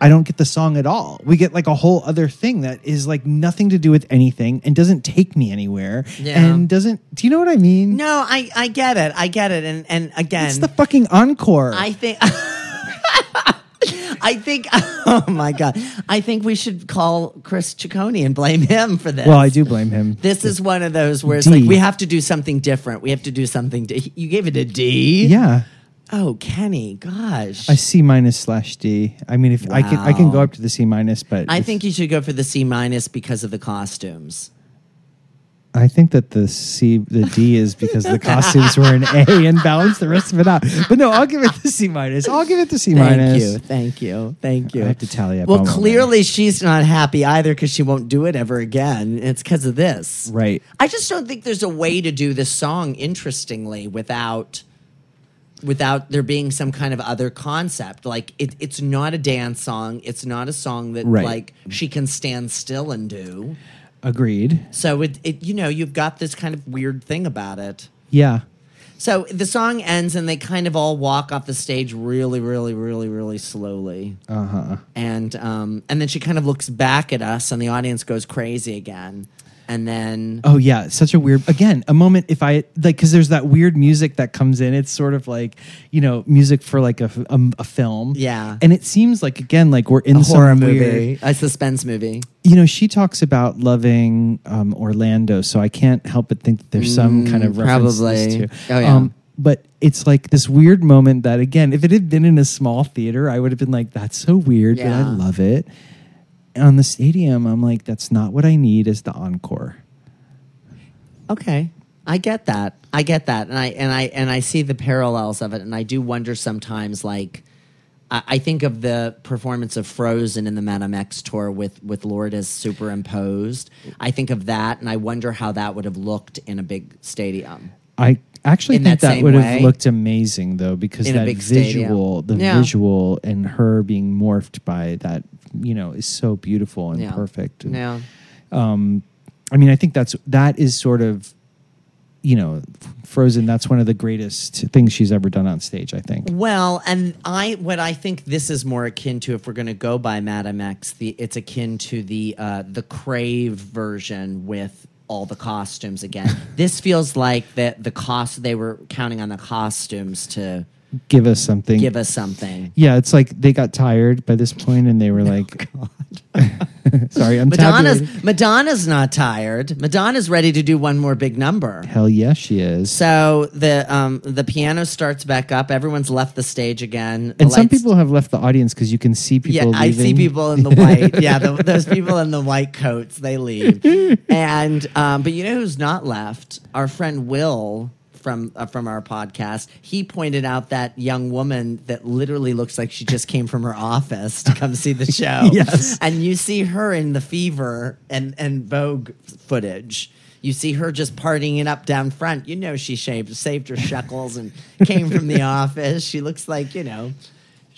I don't get the song at all. We get like a whole other thing that is like nothing to do with anything and doesn't take me anywhere. Yeah. And doesn't. Do you know what I mean? no, I, I get it. I get it. And and again, It's the fucking encore. I think. I think. Oh my god! I think we should call Chris Ciccone and blame him for this. well, I do blame him. This is one of those where it's D. like we have to do something different. We have to do something. Di- you gave it a D. Yeah. Oh, Kenny, gosh. A C minus slash D. I mean, if I can, I can go up to the C minus, but I think you should go for the C minus because of the costumes. I think that the C, the D is because the costumes were an A and balance the rest of it out. But no, I'll give it the C minus. I'll give it the C Thank minus. Thank you, thank you, thank you. I have to tally up. Well, clearly she's not happy either because she won't do it ever again. It's because of this. right? I just don't think there's a way to do this song interestingly without without there being some kind of other concept. Like it, it's not a dance song. It's not a song that Right. like she can stand still and do. Agreed. So it, it you know you've got this kind of weird thing about it. Yeah. So the song ends and they kind of all walk off the stage really, really, really, really slowly. Uh huh. And um, and then she kind of looks back at us and the audience goes crazy again. And then Oh yeah, such a weird. Again, a moment. If I like, because there's that weird music that comes in. It's sort of like you know, music for like a a film. Yeah. And it seems like again, like we're in a some horror weird- movie, a suspense movie. you know, she talks about loving um, Orlando, so I can't help but think that there's some kind of Mm, references probably. to. Oh, yeah. but it's like this weird moment that, again, if it had been in a small theater, I would have been like, "That's so weird," but I love it. On the stadium, I'm like, "That's not what I need is the encore." Okay. I get that. I get that. And I and I and I see the parallels of it and I do wonder sometimes like I, I think of the performance of Frozen in the Madame X tour with with Lourdes superimposed. I think of that and I wonder how that would have looked in a big stadium. I actually In think that that, would have looked amazing though, because In a that big stadium. visual, the Yeah. visual, and her being morphed by that, you know, is so beautiful and Yeah. perfect. And, Yeah. Um, I mean, I think that's that is sort of, you know, Frozen. That's one of the greatest things she's ever done on stage. I think. Well, and I what I think this is more akin to if we're going to go by Madame X, the it's akin to the uh, the Crave version with all the costumes again. this feels like that the cost they were counting on the costumes to Give us something. give us something. Yeah, it's like they got tired by this point, and they were like, God "Sorry, I'm Madonna's tabulating." Madonna's not tired. Madonna's ready to do one more big number. Hell yeah, she is. So the um the piano starts back up. Everyone's left the stage again. The and some people have left the audience because you can see people. Yeah, I see people in the white. yeah, the, those people in the white coats, they leave. And um, but you know who's not left? Our friend Will from uh, from our podcast. He pointed out that young woman that literally looks like she just came from her office to come see the show. Yes. and you see her in the Fever and and Vogue footage. You see her just partying it up down front. You know she shaved, saved her shekels and came from the office. She looks like you know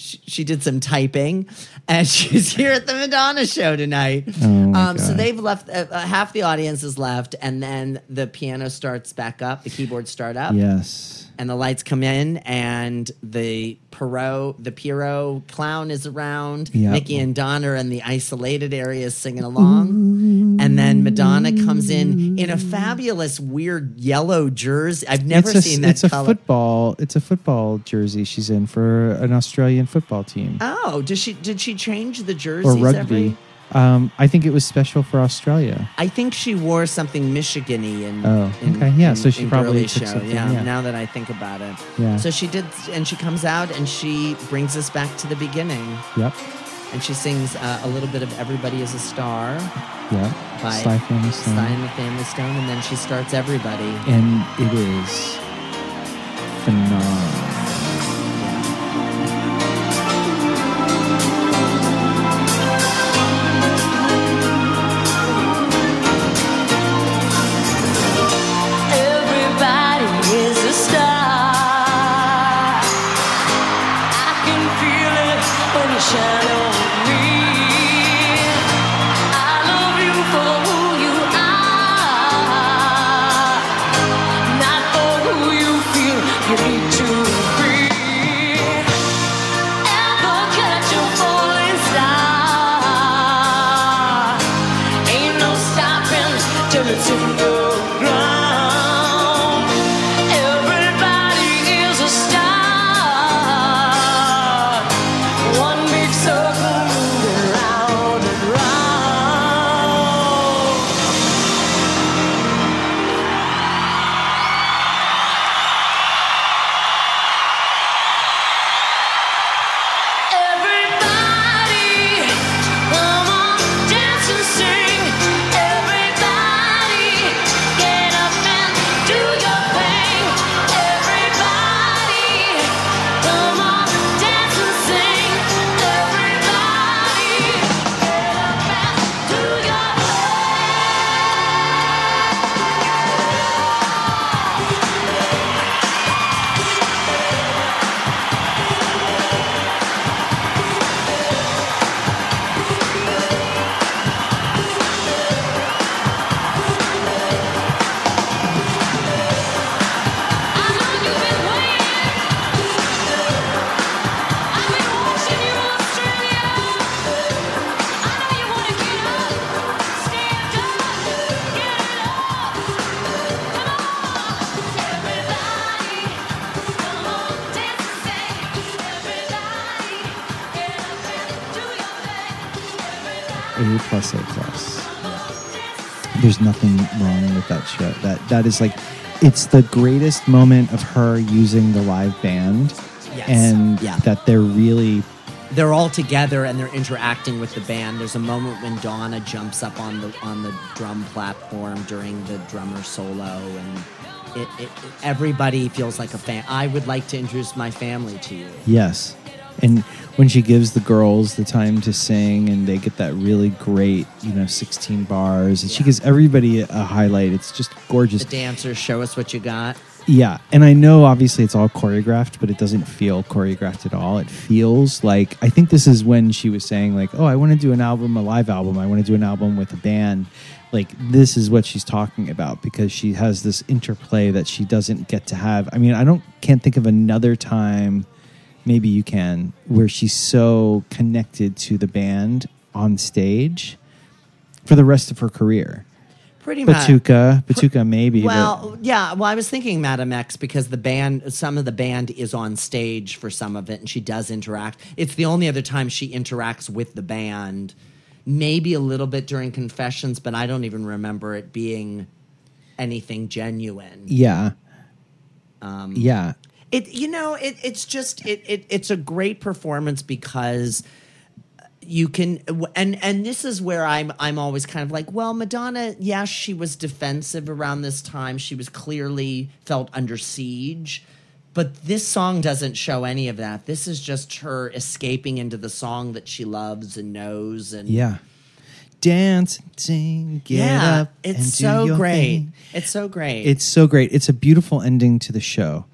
she, she did some typing, and she's here at the Madonna show tonight. Oh, um, so they've left. Uh, uh, half the audience is left, and then the piano starts back up. The keyboards start up. Yes. And the lights come in, and the Perot, the Pierrot clown is around. Yep. Niki and Donna are in the isolated areas singing along. And then Madonna comes in in a fabulous, weird yellow jersey. I've never it's a, seen that It's a football. It's a football jersey she's in for an Australian football team Oh, did she did she change the jerseys or rugby. every? Um, I think it was special for Australia. I think she wore something Michigan-y in. Oh, in- okay. Yeah, in- so she probably took show. something, Yeah, yeah. Now that I think about it. Yeah. So she did, and she comes out and she brings us back to the beginning, Yep. and she sings uh, a little bit of "Everybody Is a Star" Yep. by Sly Family Stone. Sly and the Family Stone, and then she starts "Everybody." and it is phenomenal. A plus A plus. There's nothing wrong with that show. That that is like, it's the greatest moment of her using the live band, Yes. and Yeah. that they're really They're all together and they're interacting with the band. There's a moment when Donna jumps up on the on the drum platform during the drummer solo, and it, it, it- everybody feels like a fan. I would like to introduce my family to you. yes. And when she gives the girls the time to sing, and they get that really great, you know, 16 bars, and she gives everybody a highlight. It's just gorgeous. The dancers show us what you got. Yeah, and I know obviously it's all choreographed, but it doesn't feel choreographed at all. It feels like I think this is when she was saying like, "Oh, I want to do an album, a live album. I want to do an album with a band." Like this is what she's talking about because she has this interplay that she doesn't get to have. I mean, I don't can't think of another time maybe you can where she's so connected to the band on stage for the rest of her career. Pretty much. Patuka, Patuka maybe. but- Well, yeah. Well, I was thinking Madame X because the band, some of the band is on stage for some of it, and she does interact. It's the only other time she interacts with the band. Maybe a little bit during Confessions, but I don't even remember it being anything genuine. yeah, Um, yeah. It you know it it's just it, it it's a great performance because you can and and this is where I'm I'm always kind of like well Madonna yes she was defensive around this time she was clearly felt under siege but this song doesn't show any of that this is just her escaping into the song that she loves and knows and Yeah. Dance, sing, get yeah up. it's so great thing. it's so great It's so great. It's a beautiful ending to the show.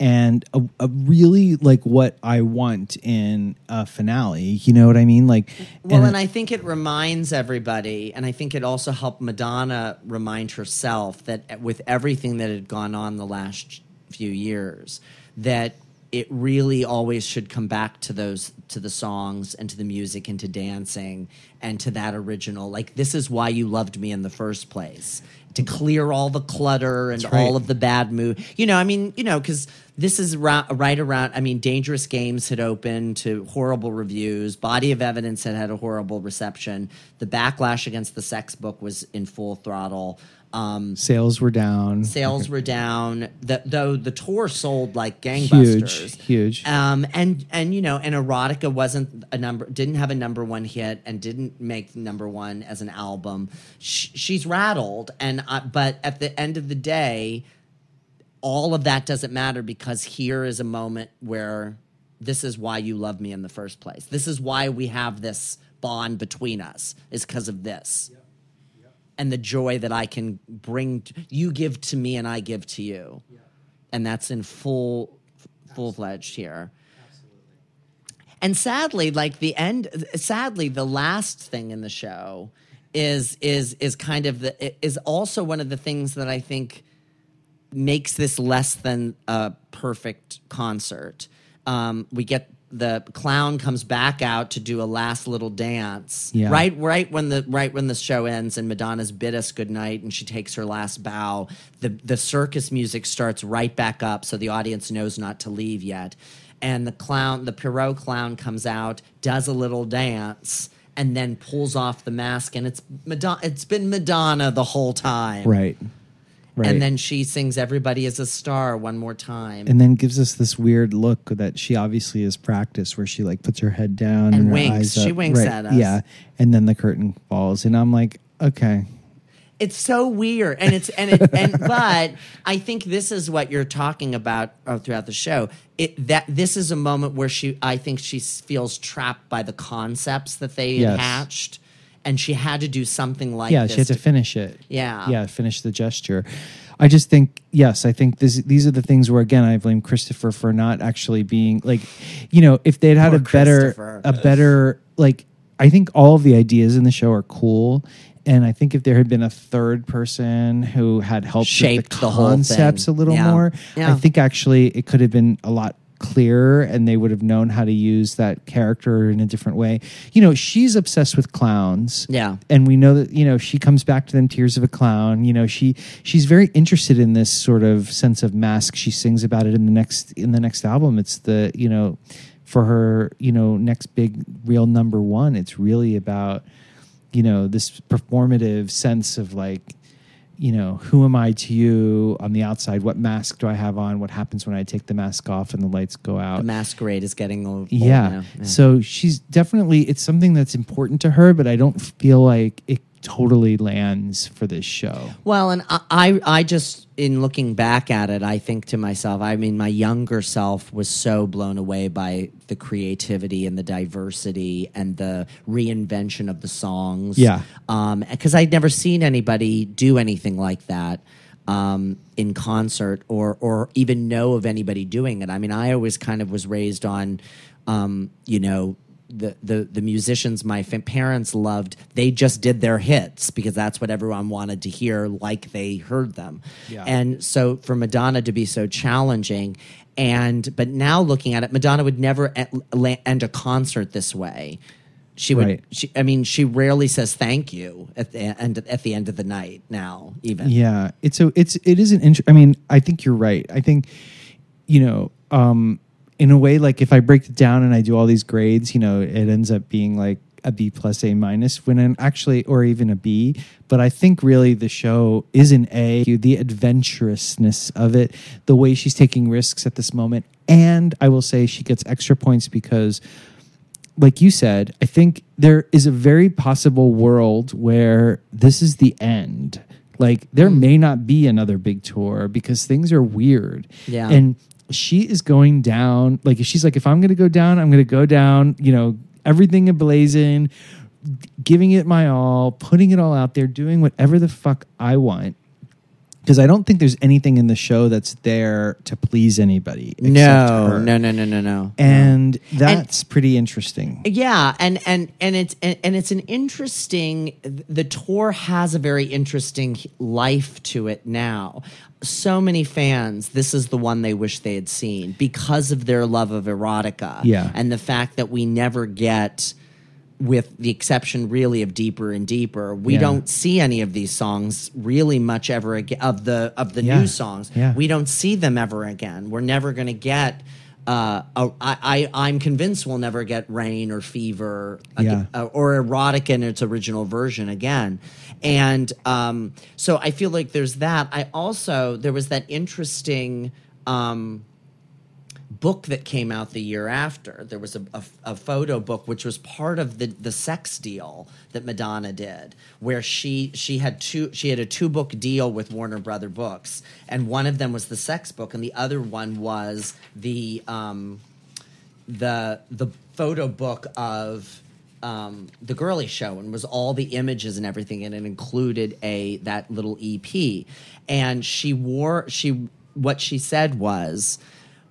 And a, a really like what I want in a finale. You know what I mean? Like, Well, and I think it reminds everybody, and I think it also helped Madonna remind herself that uh, with everything that had gone on the last few years, that it really always should come back to those to the songs and to the music and to dancing and to that original. Like this is why you loved me in the first place. To clear all the clutter and right. all of the bad mood. You know, I mean, you know, because this is ra- right around. I mean, Dangerous Games had opened to horrible reviews. Body of Evidence had had a horrible reception. The backlash against the sex book was in full throttle. Um, sales were down. sales were down. The, though the tour sold like gangbusters. Huge, huge. Um, and and you know, and erotica wasn't a number, didn't have a number one hit, and didn't make number one as an album. Sh- she's rattled, and uh, but at the end of the day, all of that doesn't matter because here is a moment where this is why you love me in the first place. This is why we have this bond between us is because of this. And the joy that I can bring, you give to me and I give to you. And that's in full, full fledged here. And sadly, like the end, sadly, the last thing in the show is is is kind of the is also one of the things that I think makes this less than a perfect concert. Um, we get the clown comes back out to do a last little dance. Yeah. Right, right when the right when the show ends and Madonna's bid us goodnight and she takes her last bow. The the circus music starts right back up, so the audience knows not to leave yet. And the clown, the Pierrot clown, comes out, does a little dance, and then pulls off the mask, and it's Madonna. It's been Madonna the whole time. Right. Right. And then she sings "Everybody Is a Star" one more time. and then gives us this weird look that she obviously has practiced where she like puts her head down And and, winks. She winks Right, at us. Yeah. And then the curtain falls. And I'm like, okay. it's so weird, and it's and it and but I think this is what you're talking about uh, throughout the show. It that this is a moment where she, I think she feels trapped by the concepts that they Yes. hatched, and she had to do something like yeah, she had to finish it. Yeah. Yeah, finish the gesture. I just think, yes, I think this, these are the things where, again, I blame Christopher for not actually being like, you know, if they'd had Poor a better, a better, like, I think all of the ideas in the show are cool. And I think if there had been a third person who had helped Shaped with the the whole concepts a little Yeah. more, Yeah. I think actually it could have been a lot clearer and they would have known how to use that character in a different way. You know, she's obsessed with clowns Yeah. and we know that you know she comes back to them tears of a clown you know she she's very interested in this sort of sense of mask she sings about it in the next in the next album it's the you know for her you know next big real number one it's really about you know this performative sense of like you know who am i to you on the outside what mask do i have on what happens when i take the mask off and the lights go out The masquerade is getting old. yeah. Yeah. So she's definitely it's something that's important to her, but I don't feel like it totally lands for this show. Well, and I, I, I just in looking back at it, I think to myself, I mean, my younger self was so blown away by the creativity and the diversity and the reinvention of the songs. Yeah. Um, because I'd never seen anybody do anything like that. um, in concert or or even know of anybody doing it. I mean, I always kind of was raised on, um, you know. The, the the musicians my fa- parents loved they just did their hits because that's what everyone wanted to hear like they heard them Yeah. and so for Madonna to be so challenging and but now looking at it Madonna would never end a concert this way she would Right. she, I mean she rarely says thank you at the end at the end of the night now even Yeah, it's so it's it is an int- I mean, I think you're right. I think you know, um, in a way, like if I break it down and I do all these grades, you know, it ends up being like a B plus A minus when I'm actually or even a B. But I think really the show is an A. The adventurousness of it, the way she's taking risks at this moment, and I will say she gets extra points because like you said, I think there is a very possible world where this is the end. Like there mm. may not be another big tour because things are weird. Yeah. And she is going down. Like if she's like, if I'm gonna go down, I'm gonna go down, you know, everything ablazing, giving it my all, putting it all out there, doing whatever the fuck I want. Because I don't think there's anything in the show that's there to please anybody. except no her. no no no no no And that's pretty interesting. Yeah, and and and it's and, and it's an interesting. The tour has a very interesting life to it now. So many fans. This is the one they wish they had seen because of their love of erotica. Yeah. and the fact that we never get. With the exception, really, of deeper and deeper, we Yeah. don't see any of these songs really much ever again. Of the of the Yeah. new songs, Yeah. we don't see them ever again. We're never going to get. Uh, a, I, I, I'm convinced we'll never get Rain or Fever ag- Yeah. uh, or Erotic in its original version again. And um, so I feel like there's that. I also, there was that interesting. Um, book that came out the year after. There was a, a, a photo book which was part of the the sex deal that Madonna did, where she she had two she had a two book deal with Warner Brother Books, and one of them was the sex book, and the other one was the um, the the photo book of um, the Girlie Show and was all the images and everything and it included a that little ep and she wore she what she said was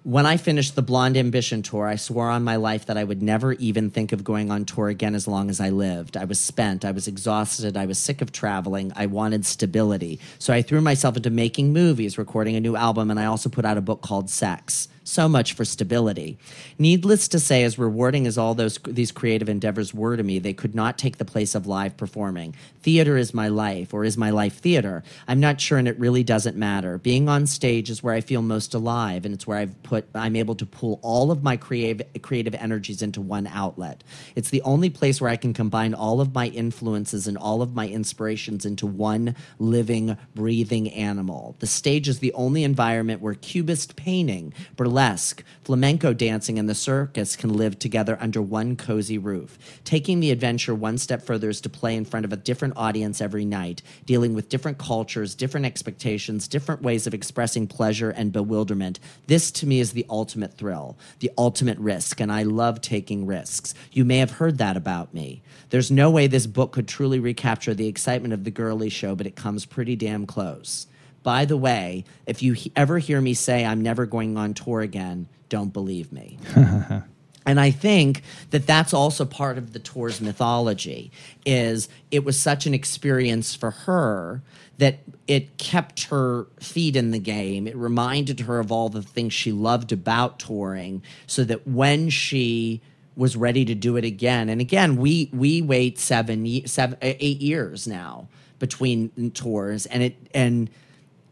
when I finished the Blonde Ambition tour, I swore on my life that I would never even think of going on tour again as long as I lived. I was spent, I was exhausted, I was sick of traveling, I wanted stability. So I threw myself into making movies, recording a new album, and I also put out a book called Sex. So much for stability. Needless to say, as rewarding as all those these creative endeavors were to me, they could not take the place of live performing. Theater is my life, or is my life theater? I'm not sure, and it really doesn't matter. Being on stage is where I feel most alive, and it's where I've put I'm able to pull all of my creative creative energies into one outlet. It's the only place where I can combine all of my influences and all of my inspirations into one living, breathing animal. The stage is the only environment where cubist painting, burlesque, flamenco dancing, and the circus can live together under one cozy roof. Taking the adventure one step further is to play in front of a different audience every night, dealing with different cultures, different expectations, different ways of expressing pleasure and bewilderment. This to me is the ultimate thrill, the ultimate risk, and I love taking risks. You may have heard that about me. There's no way this book could truly recapture the excitement of the Girlie Show, but it comes pretty damn close. By the way, if you he- ever hear me say I'm never going on tour again, don't believe me. And I think that that's also part of the tour's mythology is it was such an experience for her that it kept her feet in the game. It reminded her of all the things she loved about touring so that when she was ready to do it again and again we we wait 7 ye- seven uh, 8 years now between tours and it and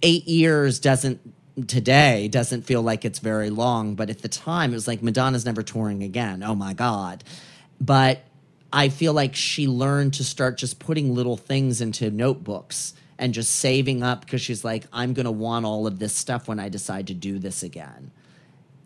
8 years doesn't today doesn't feel like it's very long, but at the time it was like Madonna's never touring again. Oh my God. But I feel like she learned to start just putting little things into notebooks and just saving up because she's like, I'm going to want all of this stuff when I decide to do this again.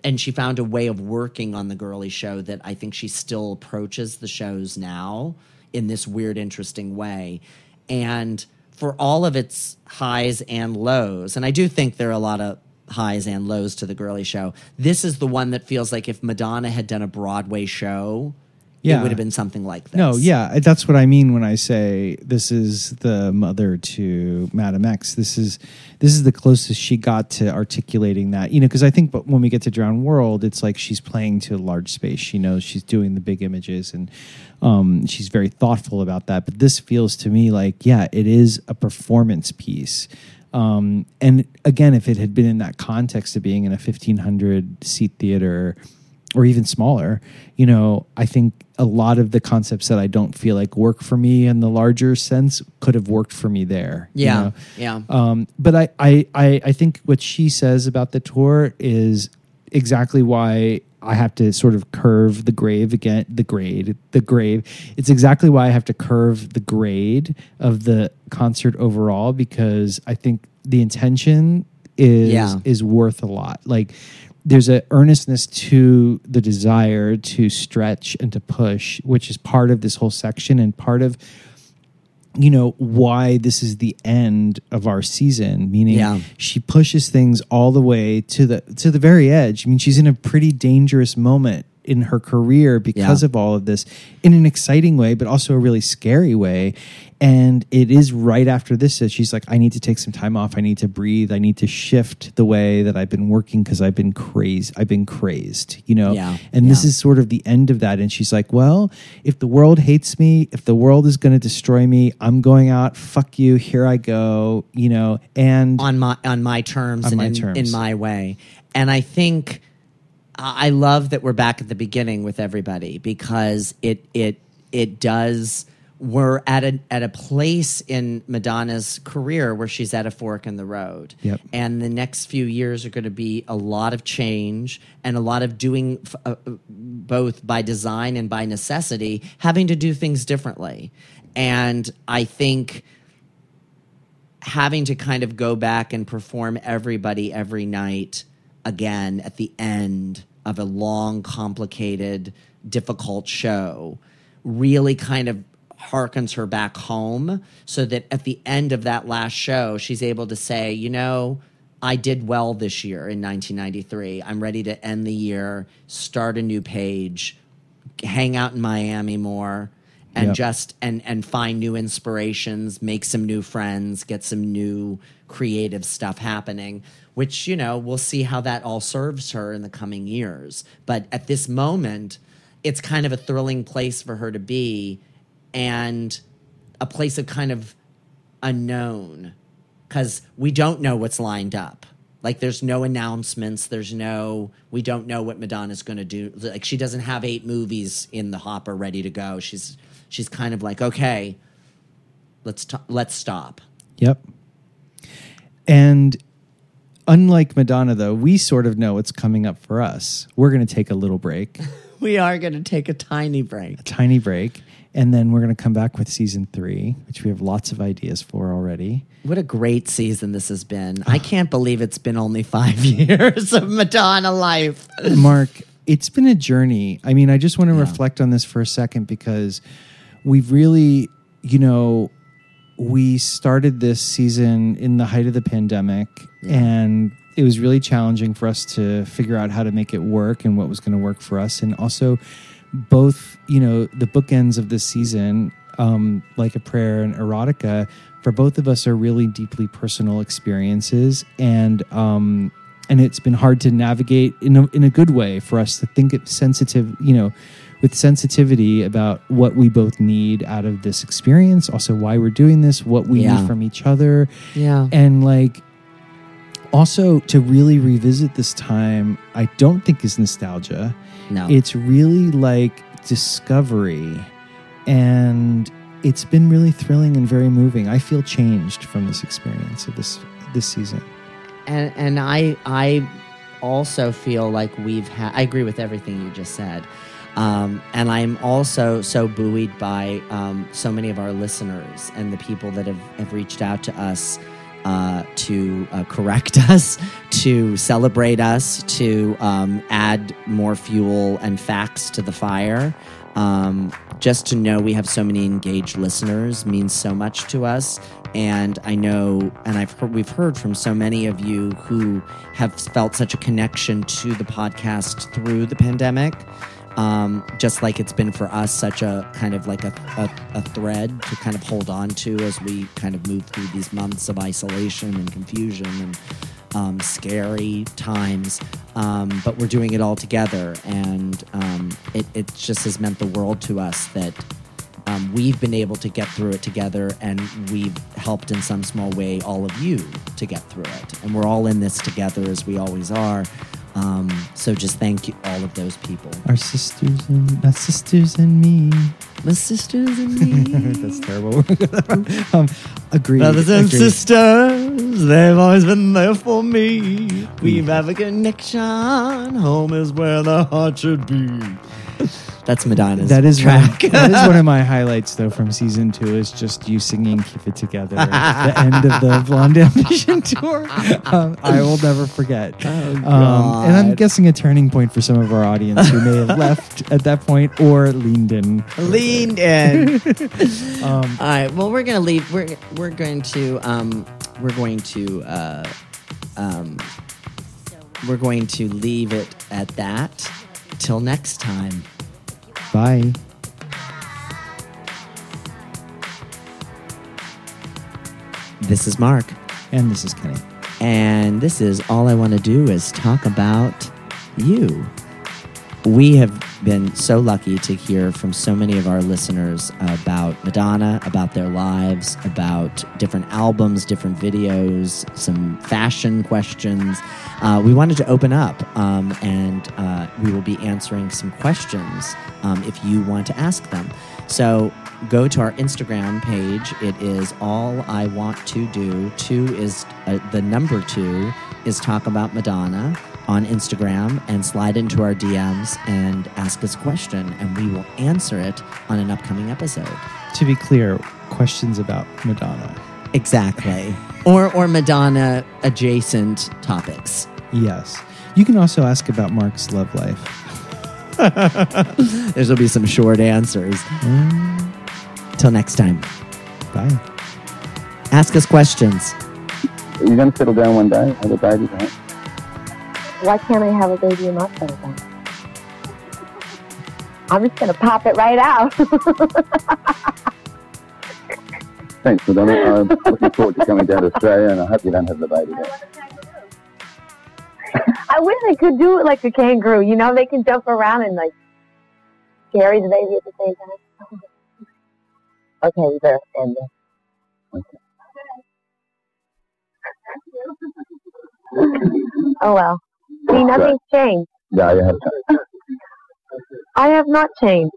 And she found a way of working on the Girlie Show that I think she still approaches the shows now in this weird, interesting way. And for all of its highs and lows, and I do think there are a lot of highs and lows to the Girlie Show, this is the one that feels like if Madonna had done a Broadway show, Yeah. it would have been something like this. No, yeah, that's what I mean when I say this is the mother to Madame X. This is this is the closest she got to articulating that. You know, because I think, but when we get to Drowned World, it's like she's playing to a large space. She knows she's doing the big images, and um, she's very thoughtful about that. But this feels to me like, yeah, it is a performance piece. Um, and again, if it had been in that context of being in a fifteen hundred seat theater or even smaller, you know, I think a lot of the concepts that I don't feel like work for me in the larger sense could have worked for me there. you Yeah, know? yeah. Um, but I, I, I, I think what she says about the tour is exactly why I have to sort of curve the grave again, the grade, the grave. It's exactly why I have to curve the grade of the concert overall because I think the intention is Yeah. is worth a lot. Like there's an earnestness to the desire to stretch and to push, which is part of this whole section and part of you know why this is the end of our season meaning Yeah. she pushes things all the way to the to the very edge i mean she's in a pretty dangerous moment in her career because Yeah. of all of this in an exciting way but also a really scary way and it is right after this that she's like i need to take some time off i need to breathe i need to shift the way that i've been working because i've been crazed i've been crazed you know Yeah. and this is sort of the end of that. And she's like, Well, if the world hates me, if the world is going to destroy me, I'm going out. Fuck you. Here I go. You know, and on my on my terms On and my in, terms. in my way. And I think I love that we're back at the beginning with everybody because it it it does we're at a at a place in Madonna's career where she's at a fork in the road. Yep. And the next few years are going to be a lot of change and a lot of doing f- uh, both by design and by necessity, having to do things differently. And I think having to kind of go back and perform everybody every night again at the end of a long, complicated, difficult show really kind of harkens her back home so that at the end of that last show, she's able to say, you know, I did well this year in 1993. I'm ready to end the year, start a new page, hang out in Miami more and Yep. just and and find new inspirations, make some new friends, get some new creative stuff happening, which you know, we'll see how that all serves her in the coming years. But at this moment, it's kind of a thrilling place for her to be and a place of kind of unknown because we don't know what's lined up. Like there's no announcements. There's no. We don't know what Madonna's going to do. Like she doesn't have eight movies in the hopper ready to go. She's she's kind of like okay, let's t- let's stop. Yep. And unlike Madonna, though, we sort of know what's coming up for us. We're going to take a little break, We are going to take a tiny break. a tiny break, and then we're going to come back with season three, which we have lots of ideas for already. What a great season this has been. I can't believe it's been only five years of Madonna life. Mark, it's been a journey. I mean, I just want to reflect on this for a second because we've really, you know, we started this season in the height of the pandemic and it was really challenging for us to figure out how to make it work and what was going to work for us. And also both you know the bookends of this season um, like a prayer and erotica for both of us are really deeply personal experiences. And um, and it's been hard to navigate in a, in a good way for us to think it sensitive you know with sensitivity about what we both need out of this experience also why we're doing this what we Yeah. need from each other Yeah. and like also to really revisit this time i don't think is nostalgia No. it's really like discovery and it's been really thrilling and very moving i feel changed from this experience of this this season and and I I also feel like we've had. I agree with everything you just said, um, and I'm also so buoyed by um, so many of our listeners and the people that have, have reached out to us uh, to uh, correct us, to celebrate us, to um, add more fuel and facts to the fire. Um, just to know we have so many engaged listeners means so much to us. And I know, and I've heard, we've heard from so many of you who have felt such a connection to the podcast through the pandemic. Um, just like it's been for us, such a kind of like a, a, a thread to kind of hold on to as we kind of move through these months of isolation and confusion and um, scary times. Um, but we're doing it all together, and um, it, it just has meant the world to us that um, we've been able to get through it together, and we've helped in some small way all of you to get through it. And we're all in this together as we always are. Um, so just thank you, all of those people. Our sisters and my sisters and me. My sisters and me. That's terrible. um, agreed. Brothers and agreed. sisters, they've always been there for me. We have a connection. Home is where the heart should be. That's Madonna's That is track. One, that is one of my highlights, though, from season two. Is just you singing "Keep It Together" at the end of the Blonde Ambition tour. Um, I will never forget. um, and I'm guessing a turning point for some of our audience who may have left at that point or leaned in. leaned in. Um, All right. Well, we're gonna leave. We're we're going to um we're going to uh um we're going to leave it at that. Till next time. bye. This is Mark, And this is Kenny. and this is all I want to do is talk about you. We have been so lucky to hear from so many of our listeners about Madonna, about their lives, about different albums, different videos, some fashion questions. Uh, we wanted to open up um, and uh, we will be answering some questions um, if you want to ask them. So go to our Instagram page. It is all I want to do. Two is uh, the number two is talk about Madonna on Instagram and slide into our DMs and ask us a question, and we will answer it on an upcoming episode. To be clear, questions about Madonna. Exactly. or or Madonna adjacent topics. Yes. You can also ask about Mark's love life. There's will be some short answers. Mm. Till next time. Bye. Ask us questions. Are you going to settle down one day, have a baby, right? Why can't I have a baby in settle? I'm just gonna pop it right out. Thanks, Madonna. I'm looking forward to coming down to Australia, and I hope you don't have the baby there. I wish I could do it like a kangaroo. You know, they can jump around and like carry the baby at the same time. okay, we better end this. oh well. See, nothing's changed. Yeah, you have time. I have not changed.